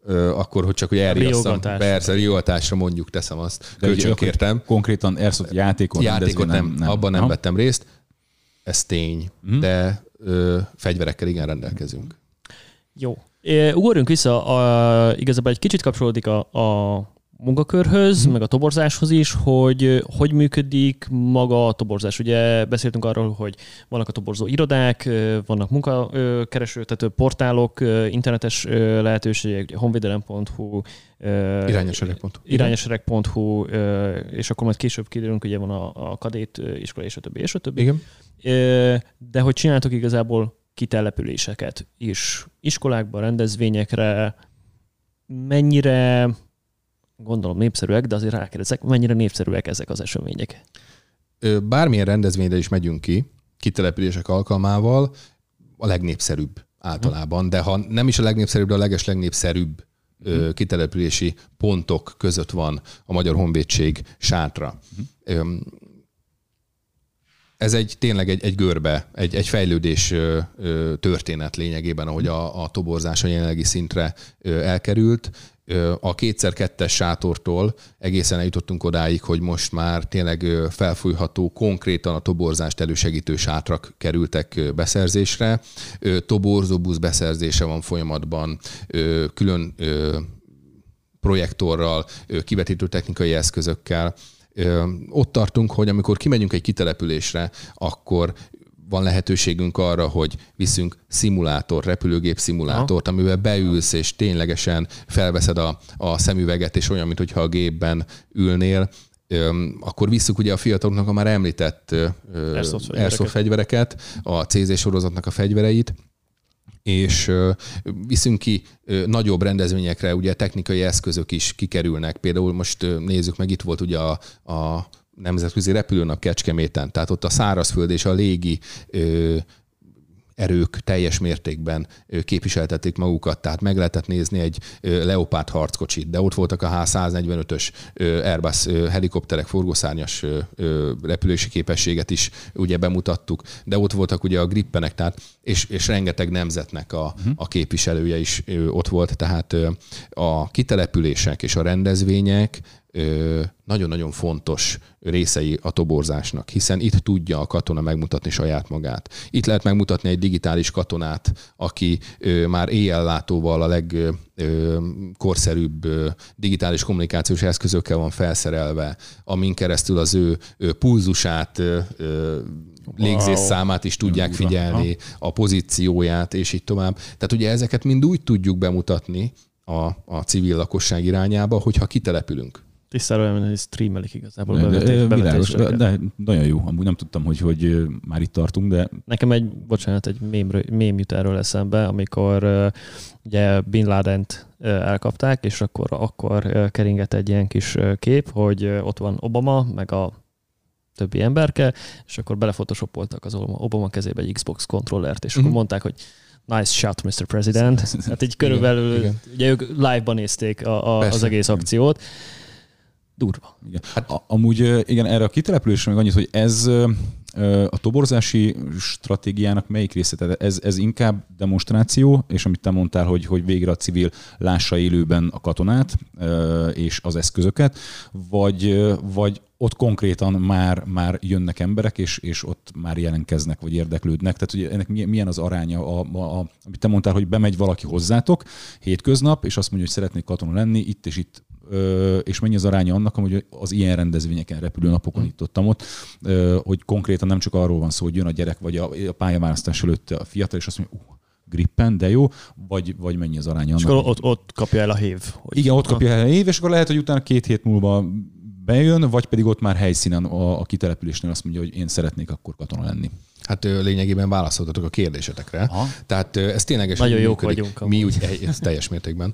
ö, akkor, hogy csak hogy elriasszam. Persze, riogatásra mondjuk teszem azt. Kölcsönkértem. Konkrétan Airsoft játékon, játékon nem, nem, nem, abban nem Aha. vettem részt. Ez tény. Mm. De ö, fegyverekkel igen rendelkezünk. Jó. É, ugorjunk vissza, a, igazából egy kicsit kapcsolódik a, a munkakörhöz, mm. meg a toborzáshoz is, hogy hogy működik maga a toborzás. Ugye beszéltünk arról, hogy vannak a toborzó irodák, vannak munkakereső, tehát portálok, internetes lehetőségek, honvédelem.hu, irányosereg.hu, irányosereg.hu, és akkor majd később kiderülünk, ugye van a, a kadét iskola, és a többi, és a többi. Igen. De hogy csináltok igazából kitelepüléseket is iskolákban, rendezvényekre, mennyire gondolom népszerűek, de azért rákérdezek, mennyire népszerűek ezek az események? Bármilyen rendezvényre is megyünk ki, kitelepülések alkalmával, a legnépszerűbb általában, de ha nem is a legnépszerűbb, de a leges legnépszerűbb uh-huh. kitelepülési pontok között van a Magyar Honvédség sátra. Uh-huh. Ez egy tényleg egy, egy görbe, egy, egy fejlődés történet lényegében, ahogy a, a toborzás a jelenlegi szintre elkerült a kétszer-kettes sátortól egészen eljutottunk odáig, hogy most már tényleg felfújható, konkrétan a toborzást elősegítő sátrak kerültek beszerzésre. Toborzóbusz beszerzése van folyamatban, külön projektorral, kivetítő technikai eszközökkel. Ott tartunk, hogy amikor kimegyünk egy kitelepülésre, akkor van lehetőségünk arra, hogy viszünk szimulátor, repülőgép szimulátort, Aha. amivel beülsz, és ténylegesen felveszed a, a szemüveget, és olyan, mintha a gépben ülnél, akkor visszük ugye a fiataloknak a már említett Airsoft fegyvereket, a CZ sorozatnak a fegyvereit, és viszünk ki nagyobb rendezvényekre, ugye technikai eszközök is kikerülnek. Például most nézzük meg, itt volt ugye a, a nemzetközi repülőnap Kecskeméten, tehát ott a szárazföld és a légi erők teljes mértékben képviseltették magukat, tehát meg lehetett nézni egy Leopard harckocsit, de ott voltak a H-145-ös Airbus helikopterek, forgószárnyas repülési képességet is ugye bemutattuk, de ott voltak ugye a grippenek, tehát és, és rengeteg nemzetnek a, uh-huh. a képviselője is ott volt, tehát a kitelepülések és a rendezvények nagyon-nagyon fontos részei a toborzásnak, hiszen itt tudja a katona megmutatni saját magát. Itt lehet megmutatni egy digitális katonát, aki már éjjellátóval a legkorszerűbb digitális kommunikációs eszközökkel van felszerelve, amin keresztül az ő pulzusát, légzés számát is tudják figyelni, a pozícióját, és így tovább. Tehát ugye ezeket mind úgy tudjuk bemutatni a, a civil lakosság irányába, hogyha kitelepülünk tisztára olyan, hogy streamelik igazából. De, bevetés, világos, de nagyon jó. Amúgy nem tudtam, hogy, hogy már itt tartunk, de... Nekem egy, bocsánat, egy mém, mém jut erről eszembe, amikor ugye Bin Laden-t elkapták, és akkor, akkor keringett egy ilyen kis kép, hogy ott van Obama, meg a többi emberke, és akkor belefotoshopoltak az Obama kezébe egy Xbox kontrollert, és mm-hmm. akkor mhm. mondták, hogy nice shot, Mr. President. Hát így körülbelül, igen, igen. ugye ők live-ban nézték a, a, az egész akciót. Igen durva. Igen. Hát, a, amúgy igen, erre a kitelepülésre meg annyit, hogy ez a toborzási stratégiának melyik része? Tehát ez, ez inkább demonstráció, és amit te mondtál, hogy, hogy végre a civil lássa élőben a katonát és az eszközöket, vagy, vagy ott konkrétan már, már jönnek emberek, és, és ott már jelentkeznek, vagy érdeklődnek. Tehát hogy ennek milyen az aránya, a, a, a, amit te mondtál, hogy bemegy valaki hozzátok hétköznap, és azt mondja, hogy szeretnék katona lenni, itt és itt és mennyi az aránya annak, hogy az ilyen rendezvényeken, repülőnapokon, itt ott, ott hogy konkrétan nem csak arról van szó, hogy jön a gyerek, vagy a, pályaválasztás előtt a fiatal, és azt mondja, uh, grippen, de jó, vagy, vagy mennyi az aránya. És akkor ott, ott kapja el a hív. Hogy Igen, ott kapja el a hív, és akkor lehet, hogy utána két hét múlva bejön, vagy pedig ott már helyszínen a, a kitelepülésnél azt mondja, hogy én szeretnék akkor katona lenni. Hát lényegében válaszoltatok a kérdésetekre. Aha. Tehát ez ténylegesen Nagyon jók működik. vagyunk. Mi úgy ez teljes mértékben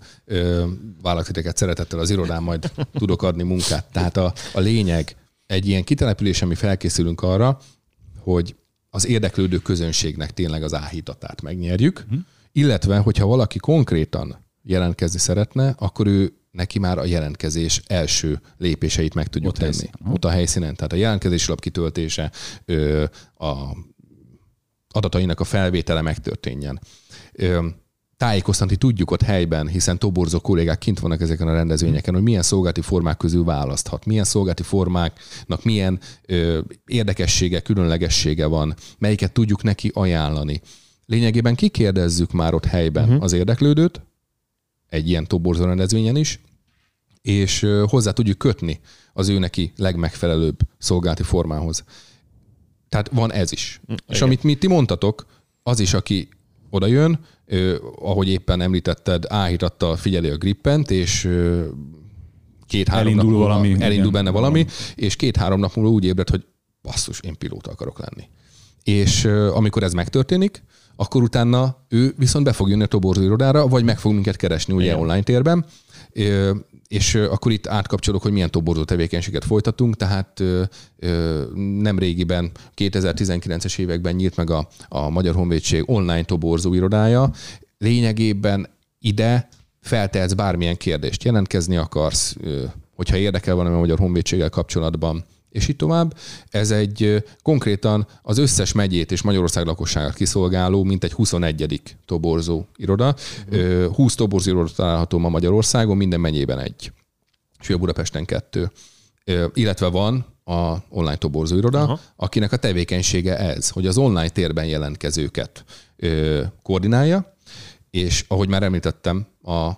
vállak titeket szeretettel az irodán, majd tudok adni munkát. Tehát a, a lényeg egy ilyen kitelepülés, ami felkészülünk arra, hogy az érdeklődő közönségnek tényleg az áhítatát megnyerjük, uh-huh. illetve, hogyha valaki konkrétan jelentkezni szeretne, akkor ő neki már a jelentkezés első lépéseit meg tudjuk ott tenni. Helyszín. Ott a helyszínen. Tehát a jelentkezés lap kitöltése, a adatainak a felvétele megtörténjen. Tájékoztatni tudjuk ott helyben, hiszen toborzó kollégák kint vannak ezeken a rendezvényeken, hogy milyen szolgálati formák közül választhat, milyen szolgálati formáknak milyen ö, érdekessége, különlegessége van, melyiket tudjuk neki ajánlani. Lényegében kikérdezzük már ott helyben uh-huh. az érdeklődőt, egy ilyen toborzó rendezvényen is, és hozzá tudjuk kötni az ő neki legmegfelelőbb szolgálati formához. Tehát van ez is. Igen. És amit mi ti mondtatok, az is, aki oda jön, ahogy éppen említetted, áhítatta figyeli a grippent, és két-három nap múlva valami, elindul benne valami, valami, és két-három nap múlva úgy ébred, hogy basszus, én pilóta akarok lenni. És amikor ez megtörténik, akkor utána ő viszont be fog jönni a toborzó irodára, vagy meg fog minket keresni ugye Igen. online térben, és akkor itt átkapcsolok, hogy milyen toborzó tevékenységet folytatunk, tehát nem régiben, 2019-es években nyílt meg a, a Magyar Honvédség online toborzó irodája. Lényegében ide feltehetsz bármilyen kérdést, jelentkezni akarsz, hogyha érdekel valami a Magyar Honvédséggel kapcsolatban, és így tovább. Ez egy konkrétan az összes megyét és Magyarország lakosságát kiszolgáló, mint egy 21. toborzó iroda. Uh-huh. 20 toborzó iroda található ma Magyarországon, minden megyében egy. És a Budapesten kettő. Illetve van a online toborzó iroda, uh-huh. akinek a tevékenysége ez, hogy az online térben jelentkezőket koordinálja, és ahogy már említettem, a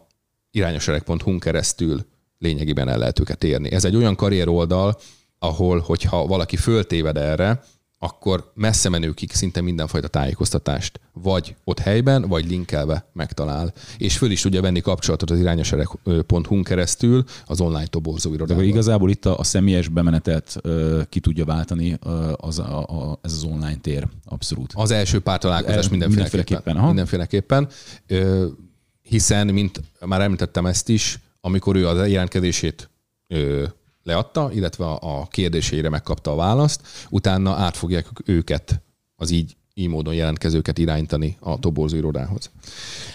irányosereg.hu keresztül lényegében el lehet őket érni. Ez egy olyan karrier oldal, ahol, hogyha valaki föltéved erre, akkor messze menőkig szinte mindenfajta tájékoztatást vagy ott helyben, vagy linkelve megtalál. És föl is tudja venni kapcsolatot az irányosereg.hu keresztül az online toborzó irodával. De igazából itt a, a személyes bemenetet uh, ki tudja váltani uh, az, a, a, ez az online tér. Abszolút. Az első pár találkozás mindenféleképpen. Mindenféleképpen, mindenféleképpen uh, hiszen, mint már említettem ezt is, amikor ő az jelentkezését leadta, illetve a kérdésére megkapta a választ, utána át fogják őket az így, így módon jelentkezőket irányítani a toborzó irodához.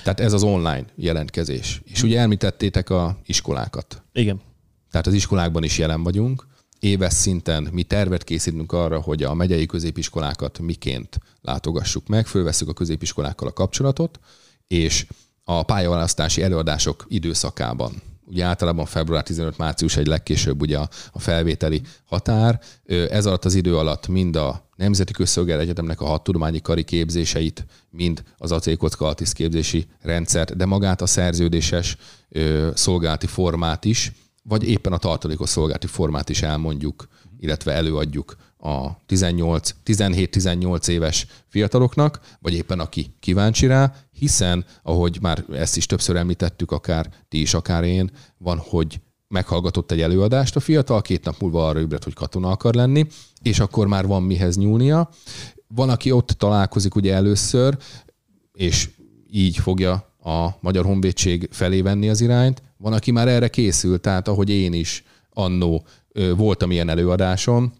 Tehát ez az online jelentkezés. És ugye elmítettétek a iskolákat. Igen. Tehát az iskolákban is jelen vagyunk. Éves szinten mi tervet készítünk arra, hogy a megyei középiskolákat miként látogassuk meg, fölveszük a középiskolákkal a kapcsolatot, és a pályaválasztási előadások időszakában ugye általában február 15 március egy legkésőbb ugye a, felvételi határ. Ez alatt az idő alatt mind a Nemzeti Közszolgál Egyetemnek a hat tudományi kari képzéseit, mind az acélkocka altiszt képzési rendszert, de magát a szerződéses ö, szolgálati formát is, vagy éppen a tartalékos szolgálati formát is elmondjuk, illetve előadjuk a 18, 17-18 éves fiataloknak, vagy éppen aki kíváncsi rá, hiszen, ahogy már ezt is többször említettük, akár ti is, akár én, van, hogy meghallgatott egy előadást a fiatal, két nap múlva arra ébred, hogy katona akar lenni, és akkor már van mihez nyúlnia. Van, aki ott találkozik ugye először, és így fogja a Magyar Honvédség felé venni az irányt. Van, aki már erre készül, tehát ahogy én is annó voltam ilyen előadáson,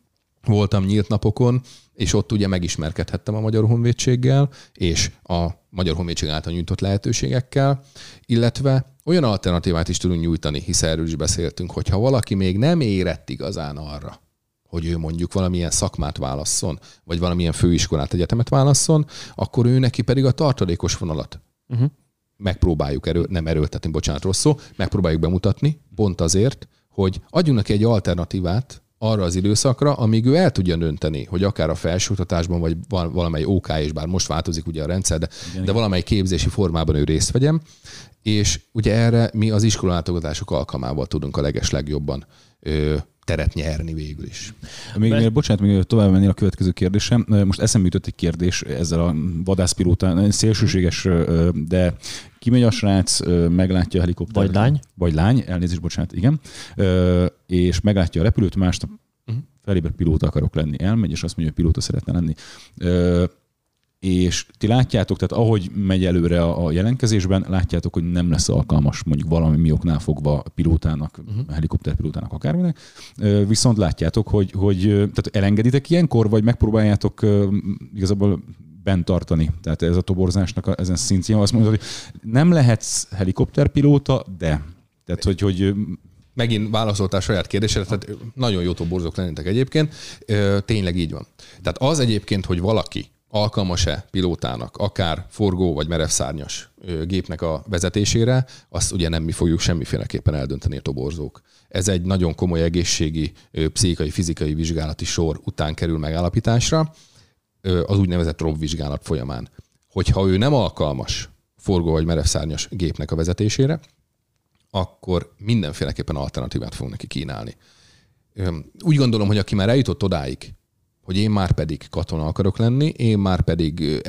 voltam nyílt napokon, és ott ugye megismerkedhettem a Magyar Honvédséggel, és a Magyar Honvédség által nyújtott lehetőségekkel, illetve olyan alternatívát is tudunk nyújtani, hiszen erről is beszéltünk, hogyha valaki még nem érett igazán arra, hogy ő mondjuk valamilyen szakmát válasszon, vagy valamilyen főiskolát, egyetemet válasszon, akkor ő neki pedig a tartalékos vonalat uh-huh. megpróbáljuk erő, nem erőltetni, bocsánat, rossz szó, megpróbáljuk bemutatni, pont azért, hogy adjunk neki egy alternatívát arra az időszakra, amíg ő el tudja dönteni, hogy akár a felsőoktatásban, vagy valamely OK, és bár most változik ugye a rendszer, de, de valamely képzési formában ő részt vegyem, és ugye erre mi az iskolalátogatások alkalmával tudunk a leges legjobban ö, teret nyerni végül is. Még, Be... bocsánat, még tovább mennél a következő kérdésem. Most eszembe jutott egy kérdés ezzel a vadászpilóta, szélsőséges, de kimegy a srác, meglátja a helikoptert. Vagy lány. Vagy lány, elnézést, bocsánat, igen. És meglátja a repülőt, másnap uh-huh. felébred pilóta akarok lenni. Elmegy, és azt mondja, hogy pilóta szeretne lenni és ti látjátok, tehát ahogy megy előre a, jelentkezésben, látjátok, hogy nem lesz alkalmas mondjuk valami mioknál fogva pilótának, uh-huh. helikopterpilótának, akárminek. Viszont látjátok, hogy, hogy tehát elengeditek ilyenkor, vagy megpróbáljátok igazából bent tartani. Tehát ez a toborzásnak a, ezen szintjén azt mondod, hogy nem lehetsz helikopterpilóta, de. Tehát, hogy, hogy megint válaszoltál saját kérdésre, tehát nagyon jó toborzók lennétek egyébként. Tényleg így van. Tehát az egyébként, hogy valaki alkalmas-e pilótának, akár forgó vagy merevszárnyas gépnek a vezetésére, azt ugye nem mi fogjuk semmiféleképpen eldönteni a toborzók. Ez egy nagyon komoly egészségi, pszichikai, fizikai vizsgálati sor után kerül megállapításra, az úgynevezett ROV vizsgálat folyamán. Hogyha ő nem alkalmas forgó vagy merevszárnyas gépnek a vezetésére, akkor mindenféleképpen alternatívát fog neki kínálni. Úgy gondolom, hogy aki már eljutott odáig, hogy én már pedig katona akarok lenni, én már pedig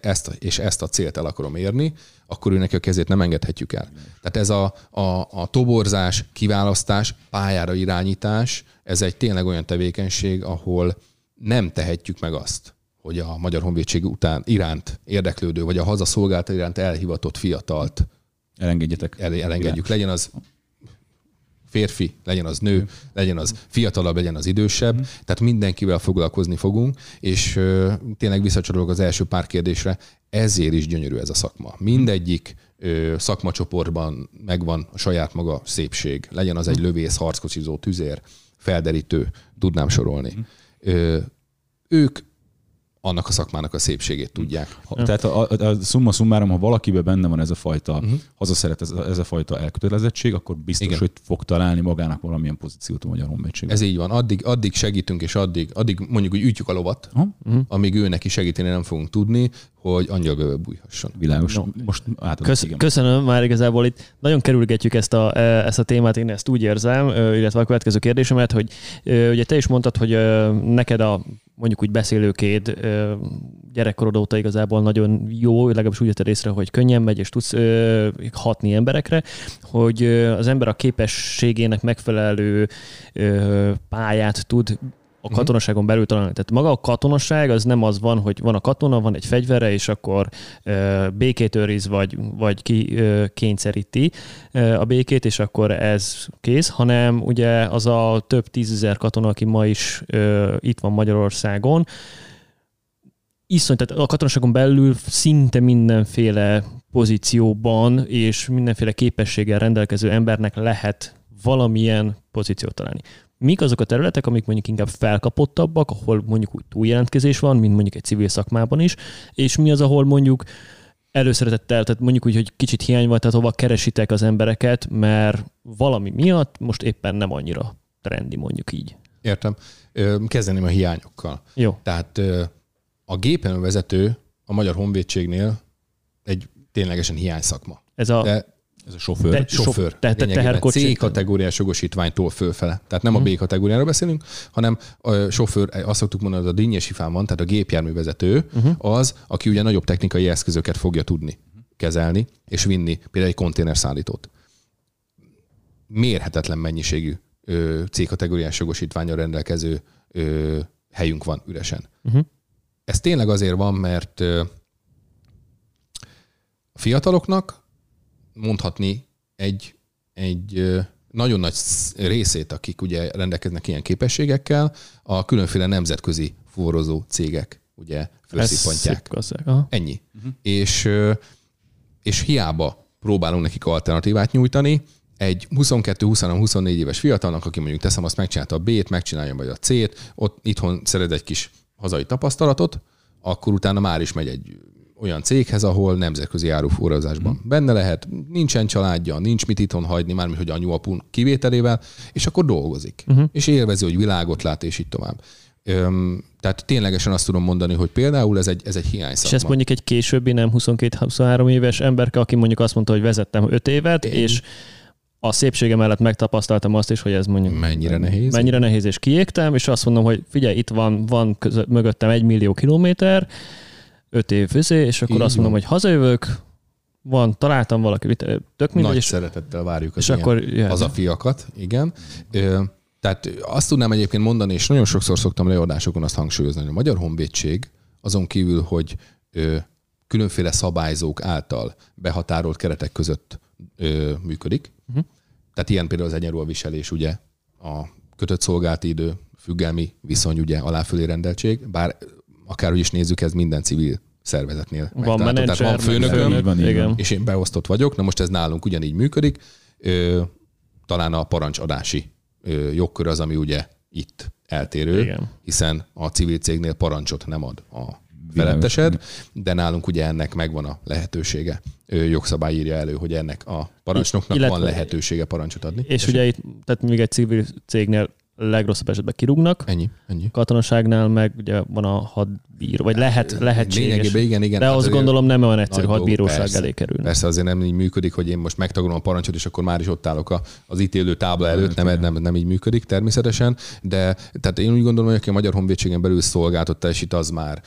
ezt és ezt a célt el akarom érni, akkor őnek a kezét nem engedhetjük el. Tehát ez a, a, a toborzás, kiválasztás, pályára irányítás, ez egy tényleg olyan tevékenység, ahol nem tehetjük meg azt, hogy a Magyar Honvédség után iránt érdeklődő, vagy a hazaszolgálta iránt elhivatott fiatalt elengedjetek. El, elengedjük. Legyen az férfi, legyen az nő, legyen az fiatalabb, legyen az idősebb, tehát mindenkivel foglalkozni fogunk, és tényleg visszacsatolok az első pár kérdésre, ezért is gyönyörű ez a szakma. Mindegyik szakmacsoportban megvan a saját maga szépség. Legyen az egy lövész, harckocsizó, tüzér, felderítő, tudnám sorolni. Ők annak a szakmának a szépségét tudják. Ha, tehát a, a, a summa summarum, ha valakiben benne van ez a fajta, uh-huh. hazaszeret ez a, ez a fajta elkötelezettség, akkor biztos, Igen. hogy fog találni magának valamilyen pozíciót a Magyar Honvédségben. Ez így van. Addig, addig segítünk, és addig, addig mondjuk, hogy ütjük a lovat, uh-huh. amíg ő neki segíteni nem fogunk tudni, hogy angyalbőve bújhasson. Világos. No. Most Kösz, Köszönöm, már igazából itt nagyon kerülgetjük ezt a, e, ezt a témát, én ezt úgy érzem, illetve a következő kérdésemet, hogy ugye te is mondtad, hogy neked a mondjuk úgy beszélőkéd gyerekkorod óta igazából nagyon jó, legalábbis úgy vetted észre, hogy könnyen megy, és tudsz hatni emberekre, hogy az ember a képességének megfelelő pályát tud a mhm. katonaságon belül találni. Tehát maga a katonaság az nem az van, hogy van a katona, van egy fegyvere, és akkor ö, békét őriz, vagy, vagy ki ö, kényszeríti ö, a békét, és akkor ez kész, hanem ugye az a több tízezer katona, aki ma is ö, itt van Magyarországon, iszony, tehát a katonaságon belül szinte mindenféle pozícióban és mindenféle képességgel rendelkező embernek lehet valamilyen pozíciót találni mik azok a területek, amik mondjuk inkább felkapottabbak, ahol mondjuk úgy túljelentkezés van, mint mondjuk egy civil szakmában is, és mi az, ahol mondjuk előszeretettel, tehát mondjuk úgy, hogy kicsit hiány van, tehát hova keresitek az embereket, mert valami miatt most éppen nem annyira trendi, mondjuk így. Értem. Kezdeném a hiányokkal. Jó. Tehát a gépjárművezető a Magyar Honvédségnél egy ténylegesen hiány szakma. Ez a De ez a sofőr. Te, sofőr. Tehát teherkocsi. C kategóriás jogosítványtól fölfele. Tehát nem hmm. a. B kategóriáról beszélünk, hanem a sofőr, azt szoktuk mondani, hogy a dinnyesi fán van, tehát a gépjárművezető uh-huh. az, aki ugye nagyobb technikai eszközöket fogja tudni kezelni, és vinni például egy konténerszállítót. Mérhetetlen mennyiségű C kategóriás jogosítványra rendelkező ö, helyünk van üresen. Uh-huh. Ez tényleg azért van, mert a fiataloknak mondhatni egy, egy nagyon nagy részét, akik ugye rendelkeznek ilyen képességekkel, a különféle nemzetközi forrozó cégek ugye felszippantják. Ennyi. Uh-huh. És, és hiába próbálunk nekik alternatívát nyújtani, egy 22-23-24 éves fiatalnak, aki mondjuk teszem, azt megcsinálta a B-t, megcsinálja majd a C-t, ott itthon szeret egy kis hazai tapasztalatot, akkor utána már is megy egy olyan céghez, ahol nemzetközi áruforrazásban hmm. benne lehet, nincsen családja, nincs mit itthon hagyni, mármint hogy anyu apun kivételével, és akkor dolgozik. Uh-huh. És élvezi, hogy világot lát, és így tovább. Öm, tehát ténylegesen azt tudom mondani, hogy például ez egy, ez egy hiány És ezt mondjuk egy későbbi, nem 22-23 éves emberke, aki mondjuk azt mondta, hogy vezettem 5 évet, Én... és a szépsége mellett megtapasztaltam azt is, hogy ez mondjuk mennyire nehéz. Mennyire nehéz, és kiégtem, és azt mondom, hogy figyelj, itt van, van között, mögöttem egy millió kilométer, öt év főzé, és akkor Így azt mondom, van. hogy hazajövök, van, találtam valaki, tök mindegy. Nagy és szeretettel várjuk az, és akkor az a fiakat, igen. Ö, tehát azt tudnám egyébként mondani, és nagyon sokszor szoktam leadásokon azt hangsúlyozni, hogy a Magyar Honvédség azon kívül, hogy ö, különféle szabályzók által behatárolt keretek között ö, működik. Uh-huh. Tehát ilyen például az viselés, ugye a kötött szolgálti idő, függelmi viszony, ugye aláfölé rendeltség, bár akárhogy is nézzük, ez minden civil szervezetnél van menedzser, Tehát van főnököm, főnök, van, igen. és én beosztott vagyok, na most ez nálunk ugyanígy működik. Ö, talán a parancsadási ö, jogkör az, ami ugye itt eltérő, igen. hiszen a civil cégnél parancsot nem ad a felettesed, de nálunk ugye ennek megvan a lehetősége. Ő jogszabály írja elő, hogy ennek a parancsnoknak Illetve, van lehetősége parancsot adni. És, és ugye itt, tehát még egy civil cégnél legrosszabb esetben kirúgnak. Ennyi, ennyi. Katonaságnál meg ugye van a hadbíró, vagy lehet, lehetséges. Lényegében igen, igen. De hát azt gondolom nem olyan egyszerű hadbíróság persze, elé kerülni. Persze azért nem így működik, hogy én most megtagadom a parancsot, és akkor már is ott állok az ítélő tábla előtt, nem, nem, nem, így működik természetesen, de tehát én úgy gondolom, hogy aki a Magyar Honvédségen belül szolgáltott teljesít, az már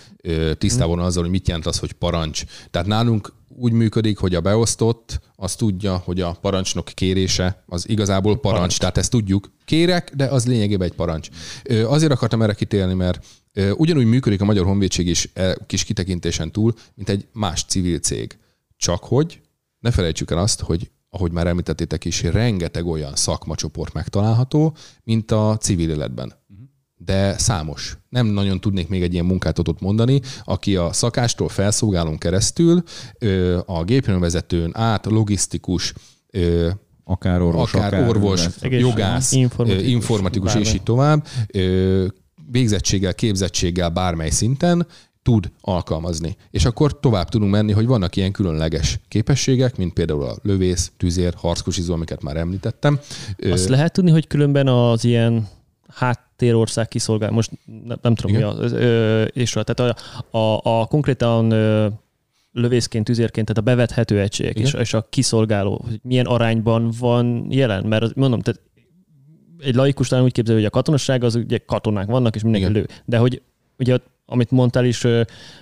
tisztában azzal, hogy mit jelent az, hogy parancs. Tehát nálunk úgy működik, hogy a beosztott az tudja, hogy a parancsnok kérése az igazából parancs. parancs. Tehát ezt tudjuk. Kérek, de az lényegében egy parancs. Azért akartam erre kitélni, mert ugyanúgy működik a Magyar Honvédség is e, kis kitekintésen túl, mint egy más civil cég. Csak hogy ne felejtsük el azt, hogy ahogy már említettétek is, rengeteg olyan szakmacsoport megtalálható, mint a civil életben de számos. Nem nagyon tudnék még egy ilyen munkáltatót mondani, aki a szakástól felszolgálón keresztül a gépjárművezetőn át logisztikus, akár orvos, akár, akár orvos, jogász, informatikus, informatikus és így tovább, végzettséggel, képzettséggel bármely szinten tud alkalmazni. És akkor tovább tudunk menni, hogy vannak ilyen különleges képességek, mint például a lövész, tüzér, harckosizó, amiket már említettem. Azt lehet tudni, hogy különben az ilyen háttérország kiszolgál, most nem, nem tudom Igen. mi a, ö, és tehát a, a, a konkrétan ö, lövészként, tüzérként, tehát a bevethető egységek és, és a kiszolgáló, hogy milyen arányban van jelen, mert mondom, tehát egy laikus talán úgy képzelő, hogy a katonasság az ugye katonák vannak, és mindenki Igen. lő. De hogy ugye amit mondtál is,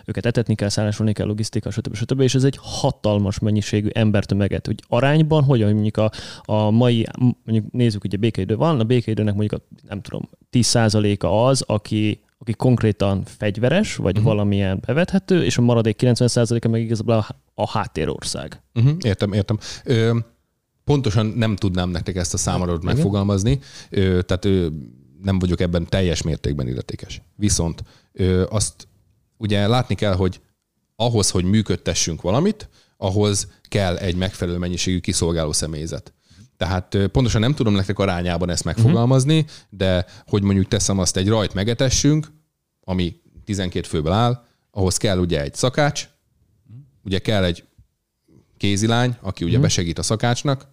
őket etetni kell, szállásolni kell, logisztika, stb. stb. És ez egy hatalmas mennyiségű embertömeget. Hogy arányban, hogy mondjuk a, a mai, mondjuk nézzük, ugye békeidő van, a békeidőnek mondjuk a, nem tudom, 10%-a az, aki, aki konkrétan fegyveres, vagy uh-huh. valamilyen bevethető, és a maradék 90%-a meg igazából a, a háttérország. Uh-huh. Értem, értem. Ö, pontosan nem tudnám nektek ezt a számadat megfogalmazni, ö, tehát ö, nem vagyok ebben teljes mértékben illetékes. Viszont azt ugye látni kell, hogy ahhoz, hogy működtessünk valamit, ahhoz kell egy megfelelő mennyiségű kiszolgáló személyzet. Tehát pontosan nem tudom nektek arányában ezt megfogalmazni, uh-huh. de hogy mondjuk teszem azt egy rajt megetessünk, ami 12 főből áll, ahhoz kell ugye egy szakács, ugye kell egy kézilány, aki ugye uh-huh. besegít a szakácsnak,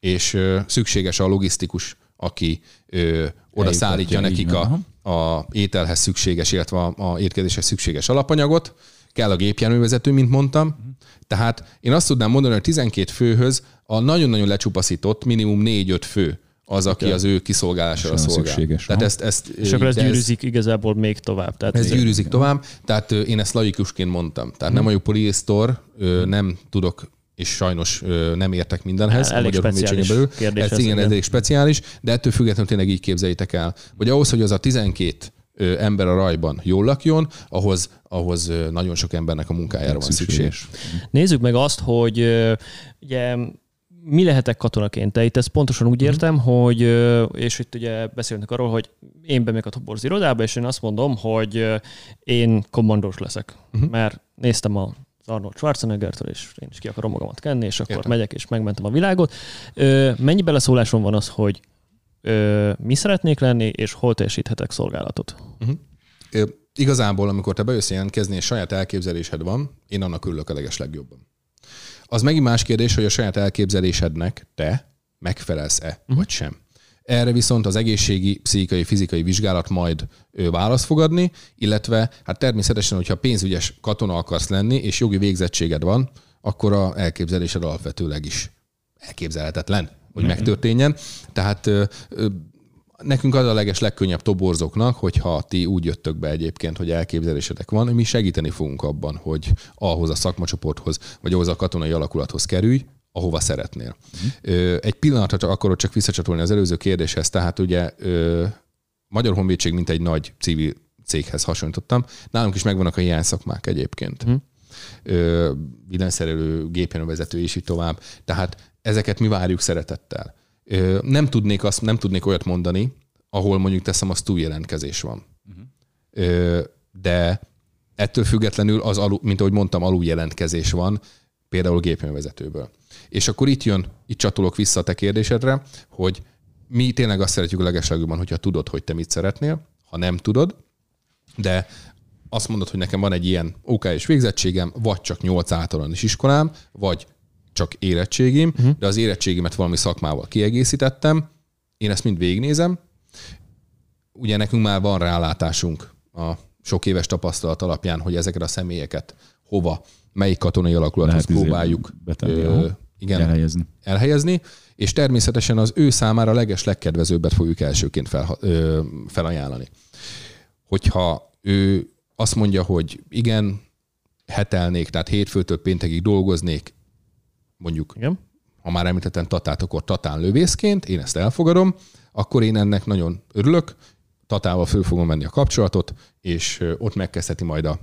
és szükséges a logisztikus, aki ö, oda szállítja nekik a, a ételhez szükséges, illetve a, a étkezéshez szükséges alapanyagot, kell a gépjárművezető, mint mondtam. Tehát én azt tudnám mondani, hogy 12 főhöz a nagyon-nagyon lecsupaszított minimum 4-5 fő az, aki az ő kiszolgálására szolgál. Szükséges, tehát ezt, ezt, és akkor ez gyűrűzik igazából még tovább. Tehát ez gyűrűzik tovább, tehát én ezt laikusként mondtam. Tehát hmm. nem vagyok poliésztor, nem tudok és sajnos nem értek mindenhez. Elég a speciális belül. kérdés. Ez, ez igen, ez elég speciális, de ettől függetlenül tényleg így képzeljétek el, hogy ahhoz, hogy az a 12 ember a rajban jól lakjon, ahhoz, ahhoz nagyon sok embernek a munkájára van szükség. Nézzük meg azt, hogy ugye mi lehetek katonaként? Te itt ezt pontosan úgy mhm. értem, uh-huh. hogy, és itt ugye beszélünk arról, hogy én bemegyek a toborzi irodába, és én azt mondom, hogy én kommandós leszek. Uh-huh. Mert néztem a Arnold Schwarzeneggertől, és én is ki akarom magamat kenni, és akkor Értem. megyek, és megmentem a világot. Ö, mennyi beleszólásom van az, hogy ö, mi szeretnék lenni, és hol teljesíthetek szolgálatot? Uh-huh. igazából, amikor te bejössz jelentkezni, és saját elképzelésed van, én annak örülök a leges legjobban. Az megint más kérdés, hogy a saját elképzelésednek te megfelelsz-e, uh-huh. vagy sem. Erre viszont az egészségi, pszichikai, fizikai vizsgálat majd ő választ fogadni, illetve hát természetesen, hogyha pénzügyes katona akarsz lenni, és jogi végzettséged van, akkor a elképzelésed alapvetőleg is elképzelhetetlen, hogy megtörténjen. Tehát nekünk az a leges legkönnyebb toborzóknak, hogyha ti úgy jöttök be egyébként, hogy elképzelésetek van, mi segíteni fogunk abban, hogy ahhoz a szakmacsoporthoz, vagy ahhoz a katonai alakulathoz kerülj, ahova szeretnél. Uh-huh. Egy pillanatra csak akarod csak visszacsatolni az előző kérdéshez, tehát ugye Magyar Honvédség mint egy nagy civil céghez hasonlítottam. Nálunk is megvannak a hiány szakmák egyébként. Uh-huh. Villanyszerelő, gépjárművezető és így tovább. Tehát ezeket mi várjuk szeretettel. Nem tudnék, azt, nem tudnék olyat mondani, ahol mondjuk teszem, az túljelentkezés van. Uh-huh. De ettől függetlenül az, alul, mint ahogy mondtam, aluljelentkezés van, például gépjárművezetőből. És akkor itt jön, itt csatolok vissza a te kérdésedre, hogy mi tényleg azt szeretjük a legeslegőben, hogyha tudod, hogy te mit szeretnél, ha nem tudod, de azt mondod, hogy nekem van egy ilyen OK és végzettségem, vagy csak 8 általános iskolám, vagy csak érettségim, uh-huh. de az érettségimet valami szakmával kiegészítettem, én ezt mind végignézem. Ugye nekünk már van rálátásunk a sok éves tapasztalat alapján, hogy ezeket a személyeket hova, melyik katonai alakulathoz Lehet próbáljuk betenni, ö, igen, elhelyezni. elhelyezni, és természetesen az ő számára leges legkedvezőbbet fogjuk elsőként fel, ö, felajánlani. Hogyha ő azt mondja, hogy igen, hetelnék, tehát hétfőtől péntekig dolgoznék, mondjuk, Igen. ha már említettem Tatát, akkor Tatán lövészként, én ezt elfogadom, akkor én ennek nagyon örülök, Tatával föl fogom venni a kapcsolatot, és ott megkezdheti majd a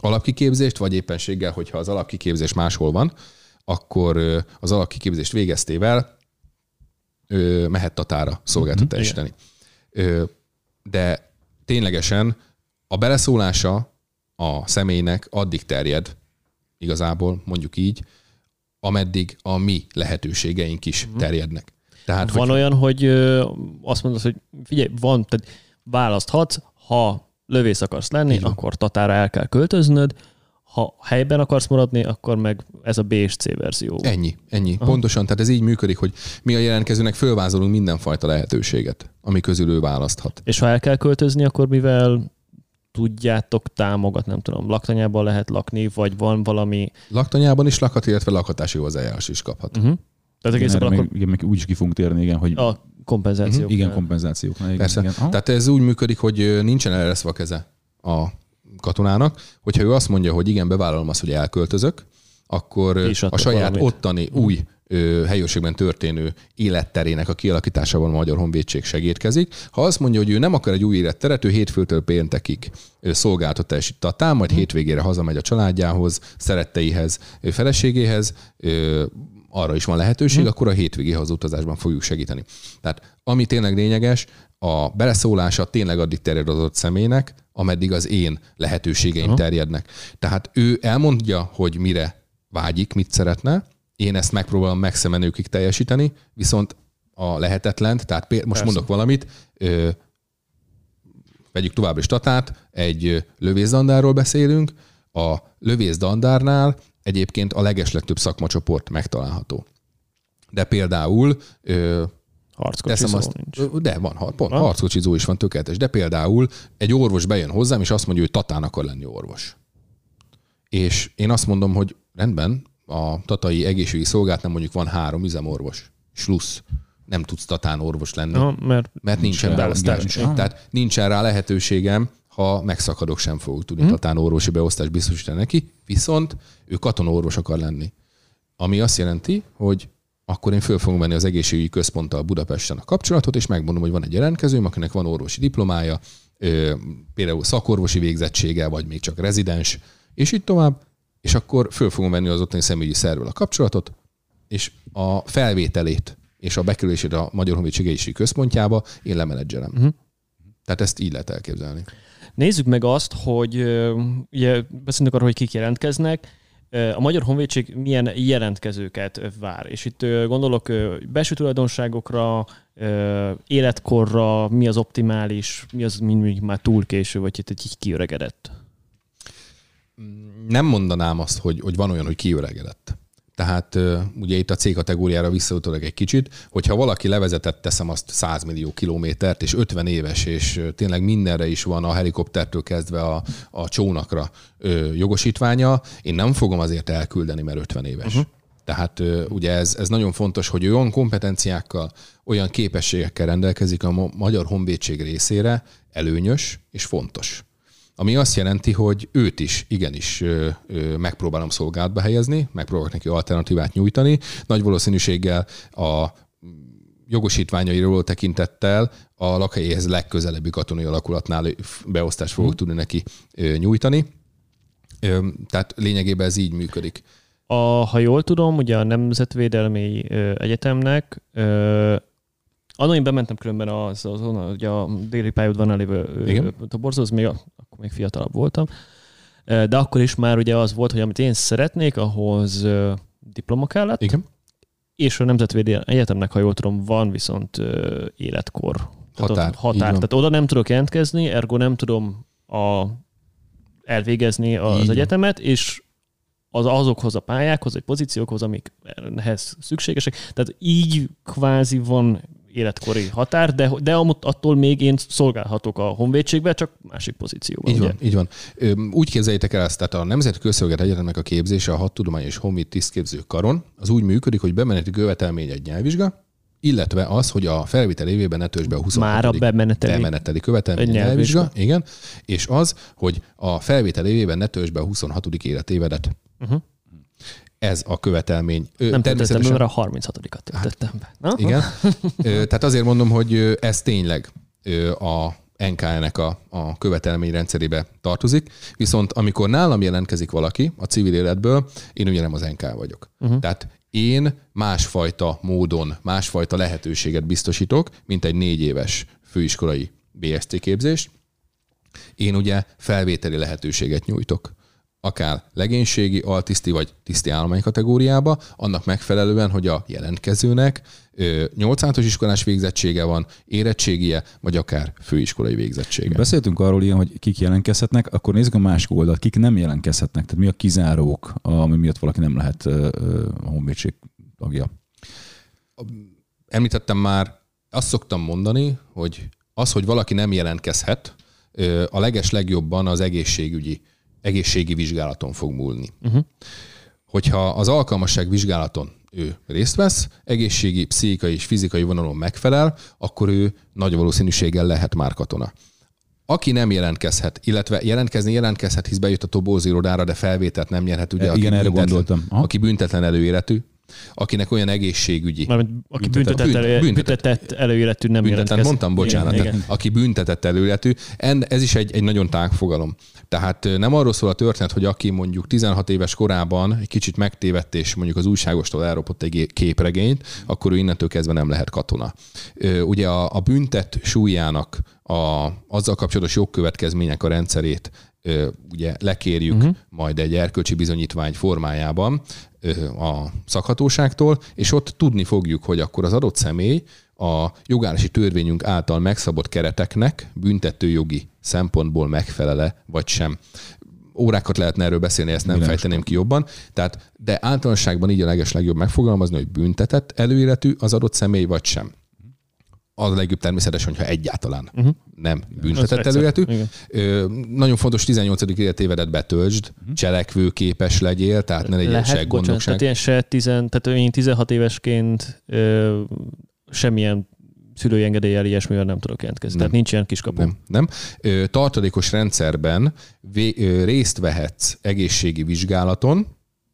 alapkiképzést, vagy éppenséggel, hogyha az alapkiképzés máshol van, akkor az alapkiképzést végeztével mehet Tatára szolgáltat mm-hmm. teljesíteni. De ténylegesen a beleszólása a személynek addig terjed, igazából mondjuk így, ameddig a mi lehetőségeink is uh-huh. terjednek. Tehát, van hogy... olyan, hogy azt mondod, hogy figyelj, van, tehát választhatsz, ha lövész akarsz lenni, Igen. akkor Tatára el kell költöznöd, ha helyben akarsz maradni, akkor meg ez a B és C verzió. Ennyi, ennyi. Aha. Pontosan, tehát ez így működik, hogy mi a jelentkezőnek fölvázolunk mindenfajta lehetőséget, ami közül ő választhat. És ha el kell költözni, akkor mivel tudjátok támogatni, nem tudom, laktanyában lehet lakni, vagy van valami... Laktanyában is lakhat, illetve lakhatási hozzájárás is kaphat. Uh-huh. Tehát igen, erre akkor... még, igen, még úgy is ki fogunk térni, igen, hogy... A kompenzációk. Uh-huh. Igen, kompenzációk. Igen, Persze. Igen. Tehát ez úgy működik, hogy nincsen ereszve a keze a katonának, hogyha ő azt mondja, hogy igen, bevállalom azt, hogy elköltözök, akkor a saját valamit. ottani új helyőrségben történő életterének a kialakításában a Magyar Honvédség segítkezik. Ha azt mondja, hogy ő nem akar egy új életteret, ő hétfőtől péntekig szolgáltat teljesít a tám, majd hmm. hétvégére hazamegy a családjához, szeretteihez, feleségéhez, arra is van lehetőség, hmm. akkor a hétvégi hazutazásban fogjuk segíteni. Tehát ami tényleg lényeges, a beleszólása tényleg addig terjed az ott személynek, ameddig az én lehetőségeim uh-huh. terjednek. Tehát ő elmondja, hogy mire vágyik, mit szeretne, én ezt megpróbálom megszemenőkig teljesíteni, viszont a lehetetlent, tehát most Persze. mondok valamit, ö, vegyük tovább is Tatát, egy lövészdandárról beszélünk, a lövészdandárnál egyébként a legeslegtöbb szakmacsoport megtalálható. De például ö, Harckocsizó azt, nincs. De van, pont van? harckocsizó is van, tökéletes. De például egy orvos bejön hozzám, és azt mondja, hogy Tatán akar lenni orvos. És én azt mondom, hogy rendben, a tatai egészségügyi szolgált nem mondjuk van három üzemorvos, slussz, nem tudsz tatán orvos lenni, ha, mert, mert nincsen beosztás. Tehát nincsen rá lehetőségem, ha megszakadok, sem fogok tudni hmm. tatán orvosi beosztást biztosítani neki, viszont ő katonorvos akar lenni. Ami azt jelenti, hogy akkor én föl fogom venni az egészségügyi központtal Budapesten a kapcsolatot, és megmondom, hogy van egy jelentkezőm, akinek van orvosi diplomája, például szakorvosi végzettsége, vagy még csak rezidens, és így tovább, és akkor föl fogom venni az ottani személyi szervvel a kapcsolatot, és a felvételét és a bekerülését a Magyar Honvédség Központjába én lemenedzselem. Uh-huh. Tehát ezt így lehet elképzelni. Nézzük meg azt, hogy ugye beszélünk arról, hogy kik jelentkeznek. a Magyar Honvédség milyen jelentkezőket vár. És itt gondolok belső tulajdonságokra, életkorra, mi az optimális, mi az, mi már túl késő, vagy itt egy kiöregedett? Nem mondanám azt, hogy, hogy van olyan, hogy kiöregedett. Tehát ugye itt a C kategóriára visszautólag egy kicsit, hogyha valaki levezetett, teszem azt 100 millió kilométert, és 50 éves, és tényleg mindenre is van a helikoptertől kezdve a, a csónakra jogosítványa, én nem fogom azért elküldeni, mert 50 éves. Uh-huh. Tehát ugye ez, ez nagyon fontos, hogy olyan kompetenciákkal, olyan képességekkel rendelkezik a Magyar Honvédség részére, előnyös és fontos. Ami azt jelenti, hogy őt is igenis ö, ö, megpróbálom szolgálatba helyezni, megpróbálok neki alternatívát nyújtani. Nagy valószínűséggel a jogosítványairól tekintettel a lakhelyéhez legközelebbi katonai alakulatnál beosztást fogok tudni neki nyújtani. Tehát lényegében ez így működik. A, ha jól tudom, ugye a Nemzetvédelmi Egyetemnek Annak én bementem különben az, az, az, ugye a déli pályaudvarnál lévő toborzóhoz, még, akkor még fiatalabb voltam, de akkor is már ugye az volt, hogy amit én szeretnék, ahhoz diploma kellett, Igen. és a Nemzetvédi Egyetemnek, ha jól tudom, van viszont életkor. Határ. Tehát, határ. Tehát oda nem tudok jelentkezni, ergo nem tudom a, elvégezni az így egyetemet, és az azokhoz a pályákhoz, vagy pozíciókhoz, amik ehhez szükségesek. Tehát így kvázi van életkori határ, de, de attól még én szolgálhatok a honvédségbe, csak másik pozícióban. Így ugye? van, így van. Úgy képzeljétek el ezt, tehát a Nemzeti Közszolgálat Egyetemnek a képzése a hat tudomány és honvéd tisztképző karon, az úgy működik, hogy bemeneti követelmény egy nyelvvizsga, illetve az, hogy a felvétel évében ne be a 26. Már a bemeneteli, bemeneteli követelmény nyelvvizsga, nyelvvizsga, igen, és az, hogy a felvétel évében ne be a 26. életévedet. Uh-huh. Ez a követelmény. Nem természetesen... mert a 36-at töltöttem be. Hát, igen. Tehát azért mondom, hogy ez tényleg a NKN-nek a, a követelményrendszerébe tartozik, viszont amikor nálam jelentkezik valaki a civil életből, én ugye nem az NK vagyok. Uh-huh. Tehát én másfajta módon, másfajta lehetőséget biztosítok, mint egy négy éves főiskolai BST képzést. Én ugye felvételi lehetőséget nyújtok akár legénységi, altiszti vagy tiszti állomány kategóriába, annak megfelelően, hogy a jelentkezőnek 8 általános iskolás végzettsége van, érettségie, vagy akár főiskolai végzettsége. Beszéltünk arról ilyen, hogy kik jelentkezhetnek, akkor nézzük a másik oldalt, kik nem jelentkezhetnek, tehát mi a kizárók, ami miatt valaki nem lehet a honvédség tagja. Említettem már, azt szoktam mondani, hogy az, hogy valaki nem jelentkezhet, a leges legjobban az egészségügyi egészségi vizsgálaton fog múlni. Uh-huh. Hogyha az alkalmasság vizsgálaton ő részt vesz, egészségi, pszichikai és fizikai vonalon megfelel, akkor ő nagy valószínűséggel lehet már katona. Aki nem jelentkezhet, illetve jelentkezni jelentkezhet, hisz bejött a tobózi irodára, de felvételt nem nyerhet, ugye, e, Igen, aki, büntetlen, gondoltam. aki büntetlen előéletű, akinek olyan egészségügyi... Mármint, aki büntetett, büntetett, elő, büntetett előéletű nem büntetett, Mondtam, bocsánat. Igen, igen. Aki büntetett előéletű. Ez is egy, egy nagyon tág fogalom. Tehát nem arról szól a történet, hogy aki mondjuk 16 éves korában egy kicsit megtévedt és mondjuk az újságostól elropott egy képregényt, akkor ő innentől kezdve nem lehet katona. Ugye a, a büntet súlyának a, azzal kapcsolatos jogkövetkezmények a rendszerét ugye lekérjük uh-huh. majd egy erkölcsi bizonyítvány formájában a szakhatóságtól, és ott tudni fogjuk, hogy akkor az adott személy a jogállási törvényünk által megszabott kereteknek büntetőjogi szempontból megfelele, vagy sem. Órákat lehetne erről beszélni, ezt nem Minden fejteném ki jobban. Tehát, de általánosságban így a leges legjobb megfogalmazni, hogy büntetett előéletű az adott személy, vagy sem az a legjobb természetesen, hogyha egyáltalán uh-huh. nem büntetett előletű. Nagyon fontos 18. életévedet betöltsd, uh-huh. cselekvő képes legyél, tehát ne legyen se gondnokság. Tehát, ilyen se tizen, tehát én 16 évesként ö, semmilyen szülői engedéllyel ilyesmivel nem tudok jelentkezni. Nem. Tehát nincs ilyen kiskapu. Nem. nem. Ö, tartalékos rendszerben vé, ö, részt vehetsz egészségi vizsgálaton,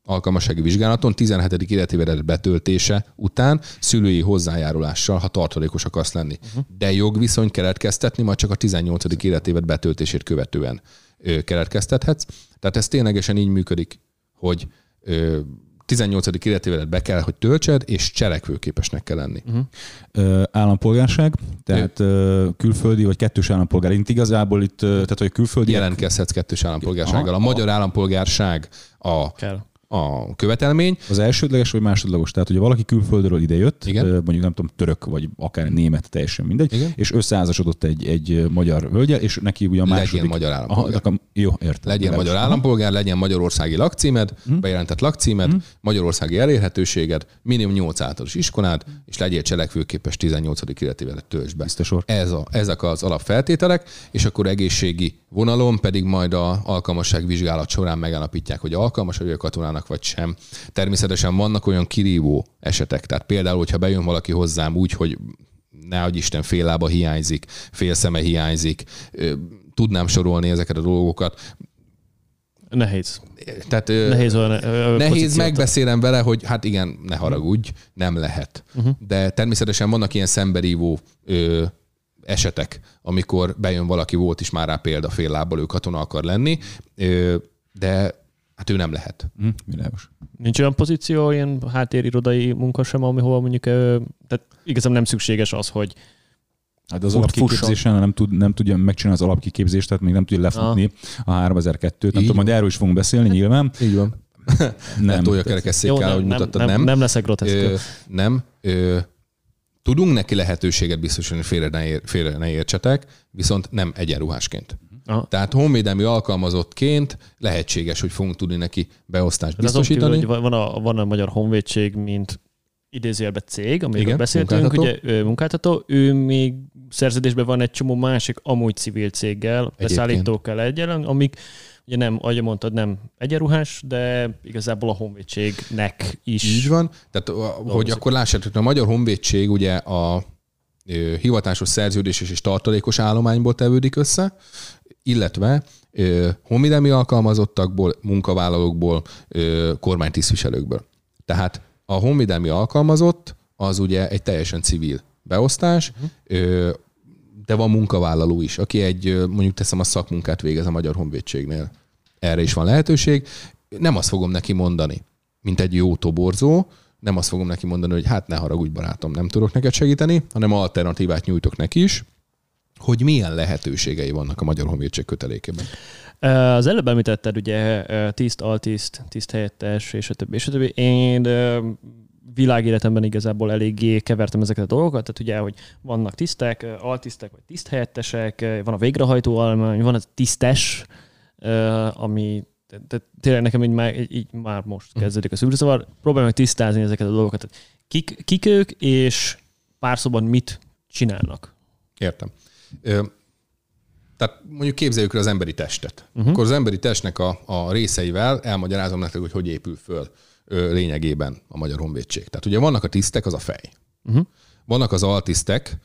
alkalmassági vizsgálaton 17. életévedet betöltése után szülői hozzájárulással, ha tartalékos akarsz lenni. Uh-huh. De jogviszony keletkeztetni majd csak a 18. életévet betöltését követően ö, keletkeztethetsz. Tehát ez ténylegesen így működik, hogy ö, 18. életévedet be kell, hogy töltsed, és cselekvőképesnek kell lenni. Uh-huh. Ö, állampolgárság, tehát ö, külföldi vagy kettős állampolgár. Itt igazából itt, tehát hogy külföldi... Jelentkezhetsz kettős állampolgársággal. A magyar állampolgárság a kell a követelmény. Az elsődleges vagy másodlagos? Tehát, hogyha valaki külföldről idejött, Igen. mondjuk nem tudom, török vagy akár német, teljesen mindegy, Igen. és összeházasodott egy, egy magyar hölgyel, és neki ugye a második... Legyen magyar állampolgár. Aha, jó, értem. Legyen magyar állampolgár, legyen magyarországi lakcímed, hmm. bejelentett lakcímed, hmm. magyarországi elérhetőséged, minimum 8 általános iskolád, és legyél cselekvőképes 18. életével töltsd be. Ez a, ezek az alapfeltételek, és akkor egészségi vonalon pedig majd a alkalmasságvizsgálat során megállapítják, hogy alkalmas vagy a katonának vagy sem. Természetesen vannak olyan kirívó esetek, tehát például, hogyha bejön valaki hozzám úgy, hogy nehogy Isten fél lába hiányzik, fél szeme hiányzik, tudnám sorolni ezeket a dolgokat. Nehéz. Tehát, nehéz, olyan, nehéz megbeszélem vele, hogy hát igen, ne haragudj, nem lehet. Uh-huh. De természetesen vannak ilyen szemberívó ö, esetek, amikor bejön valaki, volt is már rá példa fél lábbal, ő katona akar lenni, ö, de hát ő nem lehet. Uh-huh. Világos. Nincs olyan pozíció, ilyen háttérirodai munka sem, ahol mondjuk, tehát igazán nem szükséges az, hogy Hát az alapkiképzésen nem, tud, nem tudja megcsinálni az alapkiképzést, tehát még nem tudja lefutni ah. a 3002-t. Nem tudom, majd erről is fogunk beszélni nyilván. Így van. nem. Tolja kerekesszékkel, ahogy mutattad, nem. Nem, nem leszek groteszk. Ö, nem. Ö, tudunk neki lehetőséget biztosítani, félre ne, ér, félre ne értsetek, viszont nem egyenruhásként. Aha. Tehát honvédelmi alkalmazottként lehetséges, hogy fogunk tudni neki beosztást biztosítani. Kívül, hogy van, a, van a Magyar Honvédség, mint idézőjelben cég, amiről Igen, beszéltünk, munkáltató. ugye ő munkáltató, ő még szerződésben van egy csomó másik amúgy civil céggel, beszállítókkal egyen, amik ugye nem, ahogy mondtad, nem egyenruhás, de igazából a honvédségnek is. Így van. Tehát, hogy akkor lássátok, a Magyar Honvédség ugye a hivatásos szerződéses és tartalékos állományból tevődik össze, illetve honvédelmi alkalmazottakból, munkavállalókból, kormánytisztviselőkből. Tehát a honvédelmi alkalmazott az ugye egy teljesen civil beosztás, uh-huh. de van munkavállaló is, aki egy, mondjuk teszem a szakmunkát végez a Magyar Honvédségnél. Erre is van lehetőség. Nem azt fogom neki mondani, mint egy jó toborzó, nem azt fogom neki mondani, hogy hát ne haragudj barátom, nem tudok neked segíteni, hanem alternatívát nyújtok neki is, hogy milyen lehetőségei vannak a Magyar Honvédség kötelékében. Az előbb említetted ugye tiszt, altiszt, tiszt helyettes, és a többi, és a többi. Én világéletemben igazából eléggé kevertem ezeket a dolgokat, tehát ugye, hogy vannak tisztek, altisztek, vagy tiszthelyettesek, van a végrehajtó almány, van a tisztes, ami tehát tényleg nekem így már, így már most mhm. kezdődik a szűrzavar. Próbálom meg tisztázni ezeket a dolgokat. Kik, kik ők, és pár szóban mit csinálnak? Értem. Tehát mondjuk képzeljük el az emberi testet. Uh-huh. Akkor az emberi testnek a, a részeivel elmagyarázom nektek, hogy hogy épül föl ö, lényegében a Magyar Honvédség. Tehát ugye vannak a tisztek, az a fej. Uh-huh. Vannak az altisztek,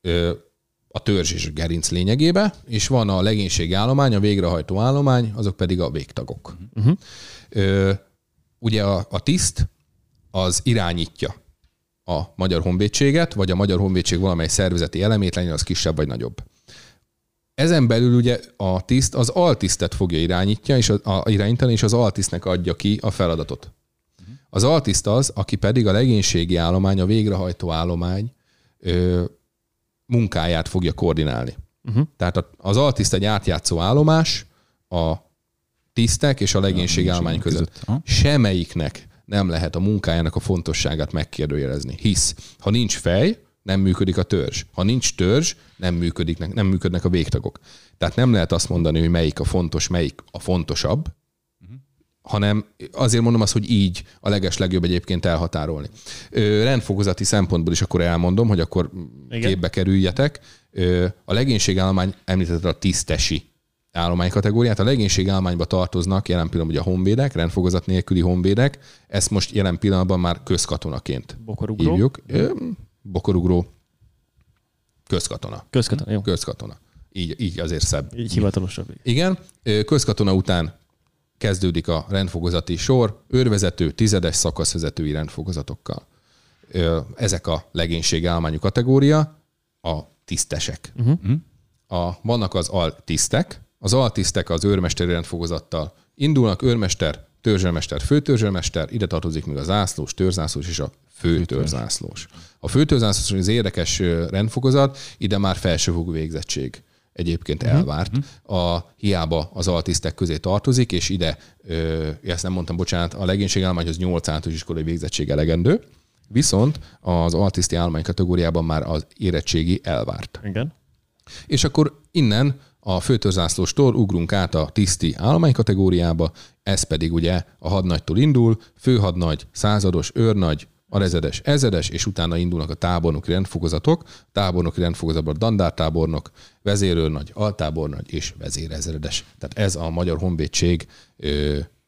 ö, a törzs és a gerinc lényegébe, és van a legénységi állomány, a végrehajtó állomány, azok pedig a végtagok. Uh-huh. Ö, ugye a, a tiszt az irányítja a Magyar Honvédséget, vagy a Magyar Honvédség valamely szervezeti elemét, legyen az kisebb vagy nagyobb. Ezen belül ugye a tiszt az altisztet fogja irányítja, és a, a, irányítani, és az altisztnek adja ki a feladatot. Az altiszt az, aki pedig a legénységi állomány, a végrehajtó állomány ö, munkáját fogja koordinálni. Uh-huh. Tehát az altiszt egy átjátszó állomás a tisztek és a legénységi állomány között. között. Semmelyiknek nem lehet a munkájának a fontosságát megkérdőjelezni. Hisz, ha nincs fej, nem működik a törzs. Ha nincs törzs, nem, működik, nem működnek a végtagok. Tehát nem lehet azt mondani, hogy melyik a fontos, melyik a fontosabb, hanem azért mondom azt, hogy így a leges legjobb egyébként elhatárolni. Ö, rendfogozati szempontból is akkor elmondom, hogy akkor Igen. képbe kerüljetek. Ö, a legénységállomány említette a tisztesi állomány kategóriát. A legénységállományba tartoznak jelen pillanatban ugye a honvédek, rendfogozat nélküli honvédek. Ezt most jelen pillanatban már közkatonaként Bokorugró. hívjuk. Bokorugró közkatona. Közkatona, jó. Közkatona. Így, így azért szebb. Így hivatalosabb. Igen. Közkatona után kezdődik a rendfogozati sor, őrvezető, tizedes szakaszvezetői rendfogozatokkal. Ezek a legénység állományú kategória, a tisztesek. Uh-huh. A, vannak az altisztek, az altisztek az őrmesteri rendfogozattal indulnak, őrmester, törzselmester, főtörzselmester, ide tartozik még a zászlós, törzászlós és a főtörzászlós. A főtörzászlós az érdekes rendfokozat, ide már felsőfokú végzettség egyébként uh-huh. elvárt. A hiába az altisztek közé tartozik, és ide, ö, ezt nem mondtam, bocsánat, a legénységállományhoz 8 általános iskolai végzettség elegendő, viszont az altiszti állomány kategóriában már az érettségi elvárt. Igen. És akkor innen a főtörzászlóstól ugrunk át a tiszti állomány kategóriába, ez pedig ugye a hadnagytól indul, főhadnagy, százados, őrnagy, a rezedes, ezedes, és utána indulnak a tábornoki rendfokozatok, tábornoki rendfokozatban dandártábornok, vezérőrnagy, altábornagy és vezérezredes. Tehát ez a Magyar Honvédség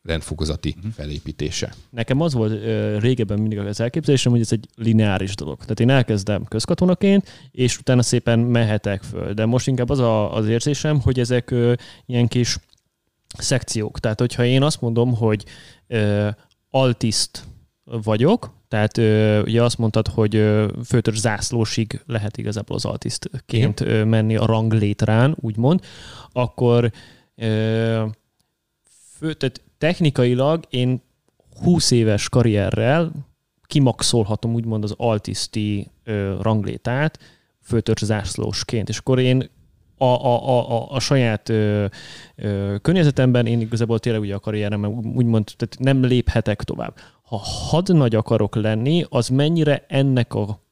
rendfokozati uh-huh. felépítése. Nekem az volt ö, régebben mindig az elképzelésem, hogy ez egy lineáris dolog. Tehát én elkezdem közkatonaként, és utána szépen mehetek föl. De most inkább az a, az érzésem, hogy ezek ö, ilyen kis szekciók. Tehát, hogyha én azt mondom, hogy ö, altiszt vagyok, tehát ö, ugye azt mondtad, hogy ö, főtörs zászlósig lehet igazából az altisztként ö, menni a ranglétrán, úgymond, akkor ö, fő, tehát technikailag én 20 éves karrierrel kimaxolhatom úgymond az altiszti ö, ranglétát főtörs zászlósként, és akkor én a, a, a, a saját ö, ö, környezetemben én igazából tényleg ugye a karrierem úgymond tehát nem léphetek tovább. Ha hadnagy akarok lenni, az mennyire ennek a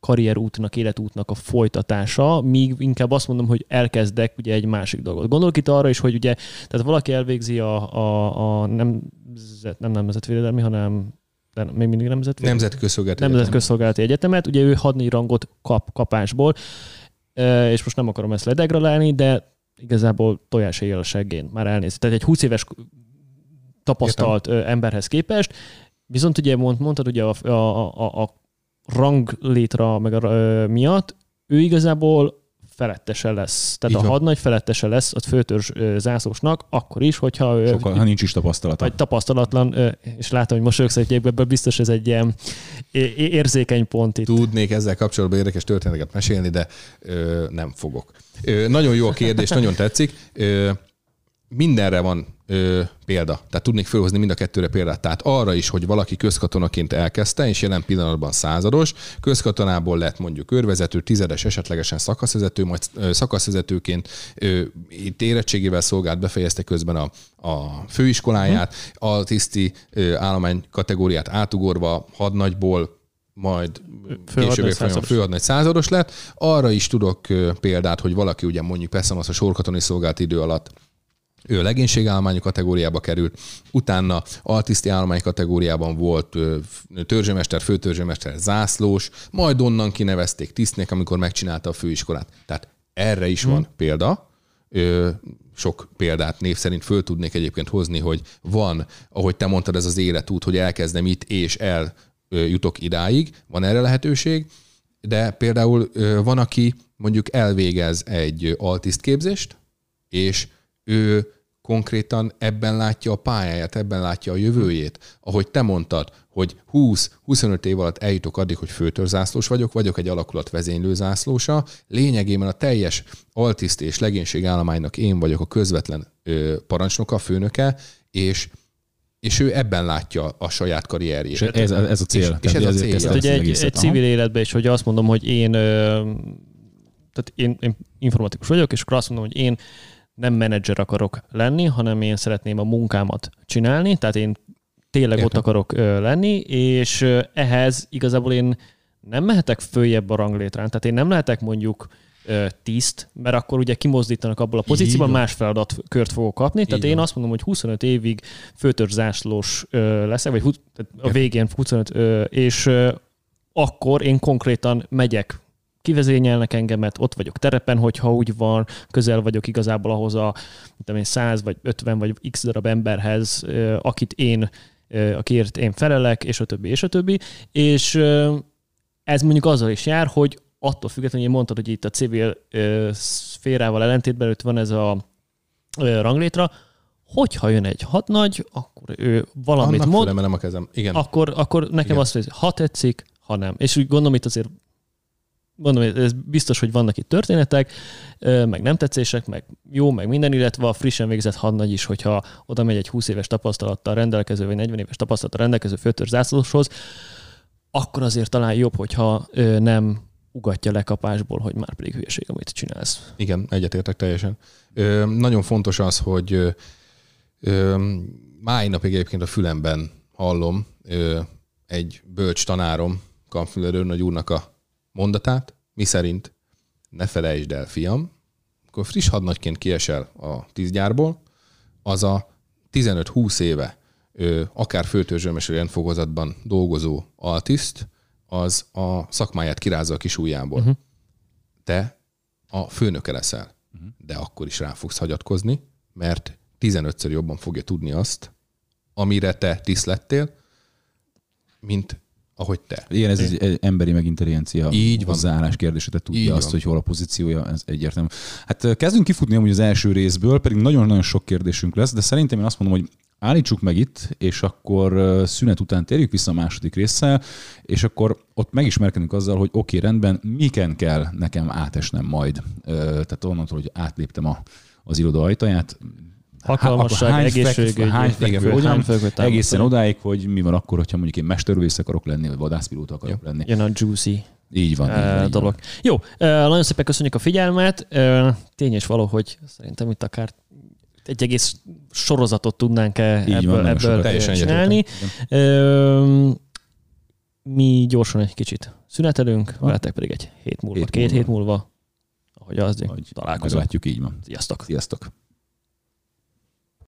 karrierútnak, életútnak a folytatása, míg inkább azt mondom, hogy elkezdek ugye egy másik dolgot. Gondolok itt arra is, hogy ugye, tehát valaki elvégzi a, a, a nemzet, nem nemzetvédelmi, hanem de még mindig nemzetvédelmi. Nemzetközszolgálati Nemzetközszolgálati egyetemet, ugye ő hadni rangot kap kapásból, és most nem akarom ezt ledegralálni, de igazából tojás a seggén, már elnéz. Tehát egy 20 éves tapasztalt Értem. emberhez képest. Viszont ugye mond, mondtad ugye a, a, a, a ranglétra meg a, a, miatt, ő igazából felettese lesz. Tehát Így a hadnagy felettese lesz a főtörzs zászlósnak, akkor is, hogyha... Sokkal, ha nincs is tapasztalata. Vagy tapasztalatlan, és látom, hogy mosolyogsz, hogy ebből biztos ez egy ilyen érzékeny pont itt. Tudnék ezzel kapcsolatban érdekes történeteket mesélni, de ö, nem fogok. Ö, nagyon jó a kérdés, nagyon tetszik. Ö, mindenre van ö, példa. Tehát tudnék felhozni mind a kettőre példát. Tehát arra is, hogy valaki közkatonaként elkezdte, és jelen pillanatban százados, közkatonából lett mondjuk őrvezető, tizedes, esetlegesen szakaszvezető, majd ö, szakaszvezetőként ö, itt érettségével szolgált, befejezte közben a, a főiskoláját, uh-huh. a tiszti ö, állomány kategóriát átugorva hadnagyból majd később folyamán főadnagy százados lett. Arra is tudok példát, hogy valaki ugye mondjuk persze a sorkatoni szolgált idő alatt ő legénységállományú kategóriába került, utána altiszti állomány kategóriában volt törzsemester, főtörzsemester, zászlós, majd onnan kinevezték tisztnek, amikor megcsinálta a főiskolát. Tehát erre is hmm. van példa, sok példát név szerint föl tudnék egyébként hozni, hogy van, ahogy te mondtad, ez az életút, hogy elkezdem itt és el jutok idáig, van erre lehetőség, de például van, aki mondjuk elvégez egy altisztképzést, és ő konkrétan ebben látja a pályáját, ebben látja a jövőjét. Ahogy te mondtad, hogy 20-25 év alatt eljutok addig, hogy főtörzászlós vagyok, vagyok egy alakulat vezénylőzászlósa, lényegében a teljes altiszt és legénység állománynak én vagyok a közvetlen ö, parancsnoka, főnöke, és és ő ebben látja a saját karrierjét. És ez, ez a cél. És, és ez a cél. Ez ugye egy, egy civil életben is, hogy azt mondom, hogy én, tehát én, én informatikus vagyok, és akkor azt mondom, hogy én nem menedzser akarok lenni, hanem én szeretném a munkámat csinálni, tehát én tényleg Értem. ott akarok ö, lenni, és ö, ehhez igazából én nem mehetek följebb a ranglétrán, tehát én nem lehetek mondjuk ö, tiszt, mert akkor ugye kimozdítanak abból a pozícióban, más feladatkört fogok kapni. Tehát van. én azt mondom, hogy 25 évig főtörzsáslós leszek, vagy a végén 25, ö, és akkor én konkrétan megyek kivezényelnek engemet, ott vagyok terepen, hogyha úgy van, közel vagyok igazából ahhoz a én, 100 vagy 50 vagy x darab emberhez, akit én, akiért én felelek, és a többi, és a többi. És ez mondjuk azzal is jár, hogy attól függetlenül, hogy mondtad, hogy itt a civil szférával ellentétben ott van ez a ranglétra, hogyha jön egy hadnagy, akkor ő valamit Annak mond, a kezem. Igen. Akkor, akkor nekem Igen. azt mondja, ha tetszik, ha nem. És úgy gondolom, itt azért mondom, ez biztos, hogy vannak itt történetek, meg nem tetszések, meg jó, meg minden, illetve a frissen végzett hadnagy is, hogyha oda megy egy 20 éves tapasztalattal rendelkező, vagy 40 éves tapasztalattal rendelkező főtörzsászlóshoz, akkor azért talán jobb, hogyha nem ugatja le kapásból, hogy már pedig hülyeség, amit csinálsz. Igen, egyetértek teljesen. Ö, nagyon fontos az, hogy ö, máj napig egyébként a fülemben hallom ö, egy bölcs tanárom, Kamfüler nagy úrnak a mondatát, mi szerint ne felejtsd el, fiam, akkor friss hadnagyként kiesel a tízgyárból, az a 15-20 éve akár főtörzsőmeső rendfokozatban dolgozó altiszt, az a szakmáját kirázza a kis ujjából. Uh-huh. Te a főnöke leszel, uh-huh. de akkor is rá fogsz hagyatkozni, mert 15-ször jobban fogja tudni azt, amire te tiszt lettél, mint ahogy te. Igen, ez egy emberi meg intelligencia Így van. hozzáállás kérdése, tehát tudja Így azt, van. hogy hol a pozíciója, ez egyértelmű. Hát kezdünk kifutni amúgy az első részből, pedig nagyon-nagyon sok kérdésünk lesz, de szerintem én azt mondom, hogy állítsuk meg itt, és akkor szünet után térjük vissza a második résszel, és akkor ott megismerkedünk azzal, hogy oké, okay, rendben, miken kell nekem átesnem majd. Tehát onnantól, hogy átléptem a, az iroda ajtaját, Hatalmasság, hány egészségügy, hány fekvő egészen odáig, hogy mi van akkor, hogyha mondjuk én mesterlövész akarok lenni, vagy vadászpilóta akarok Jó. lenni. Jön a juicy így van, uh, így van, dolog. Van. Jó, uh, nagyon szépen köszönjük a figyelmet. Uh, tény és való, hogy szerintem itt akár egy egész sorozatot tudnánk így ebből, van, ebből csinálni. Uh, mi gyorsan egy kicsit szünetelünk, veletek pedig egy hét múlva, hét két múlva. hét múlva, ahogy az, találkozunk. Meglátjuk, így van. Sziasztok! Sziasztok!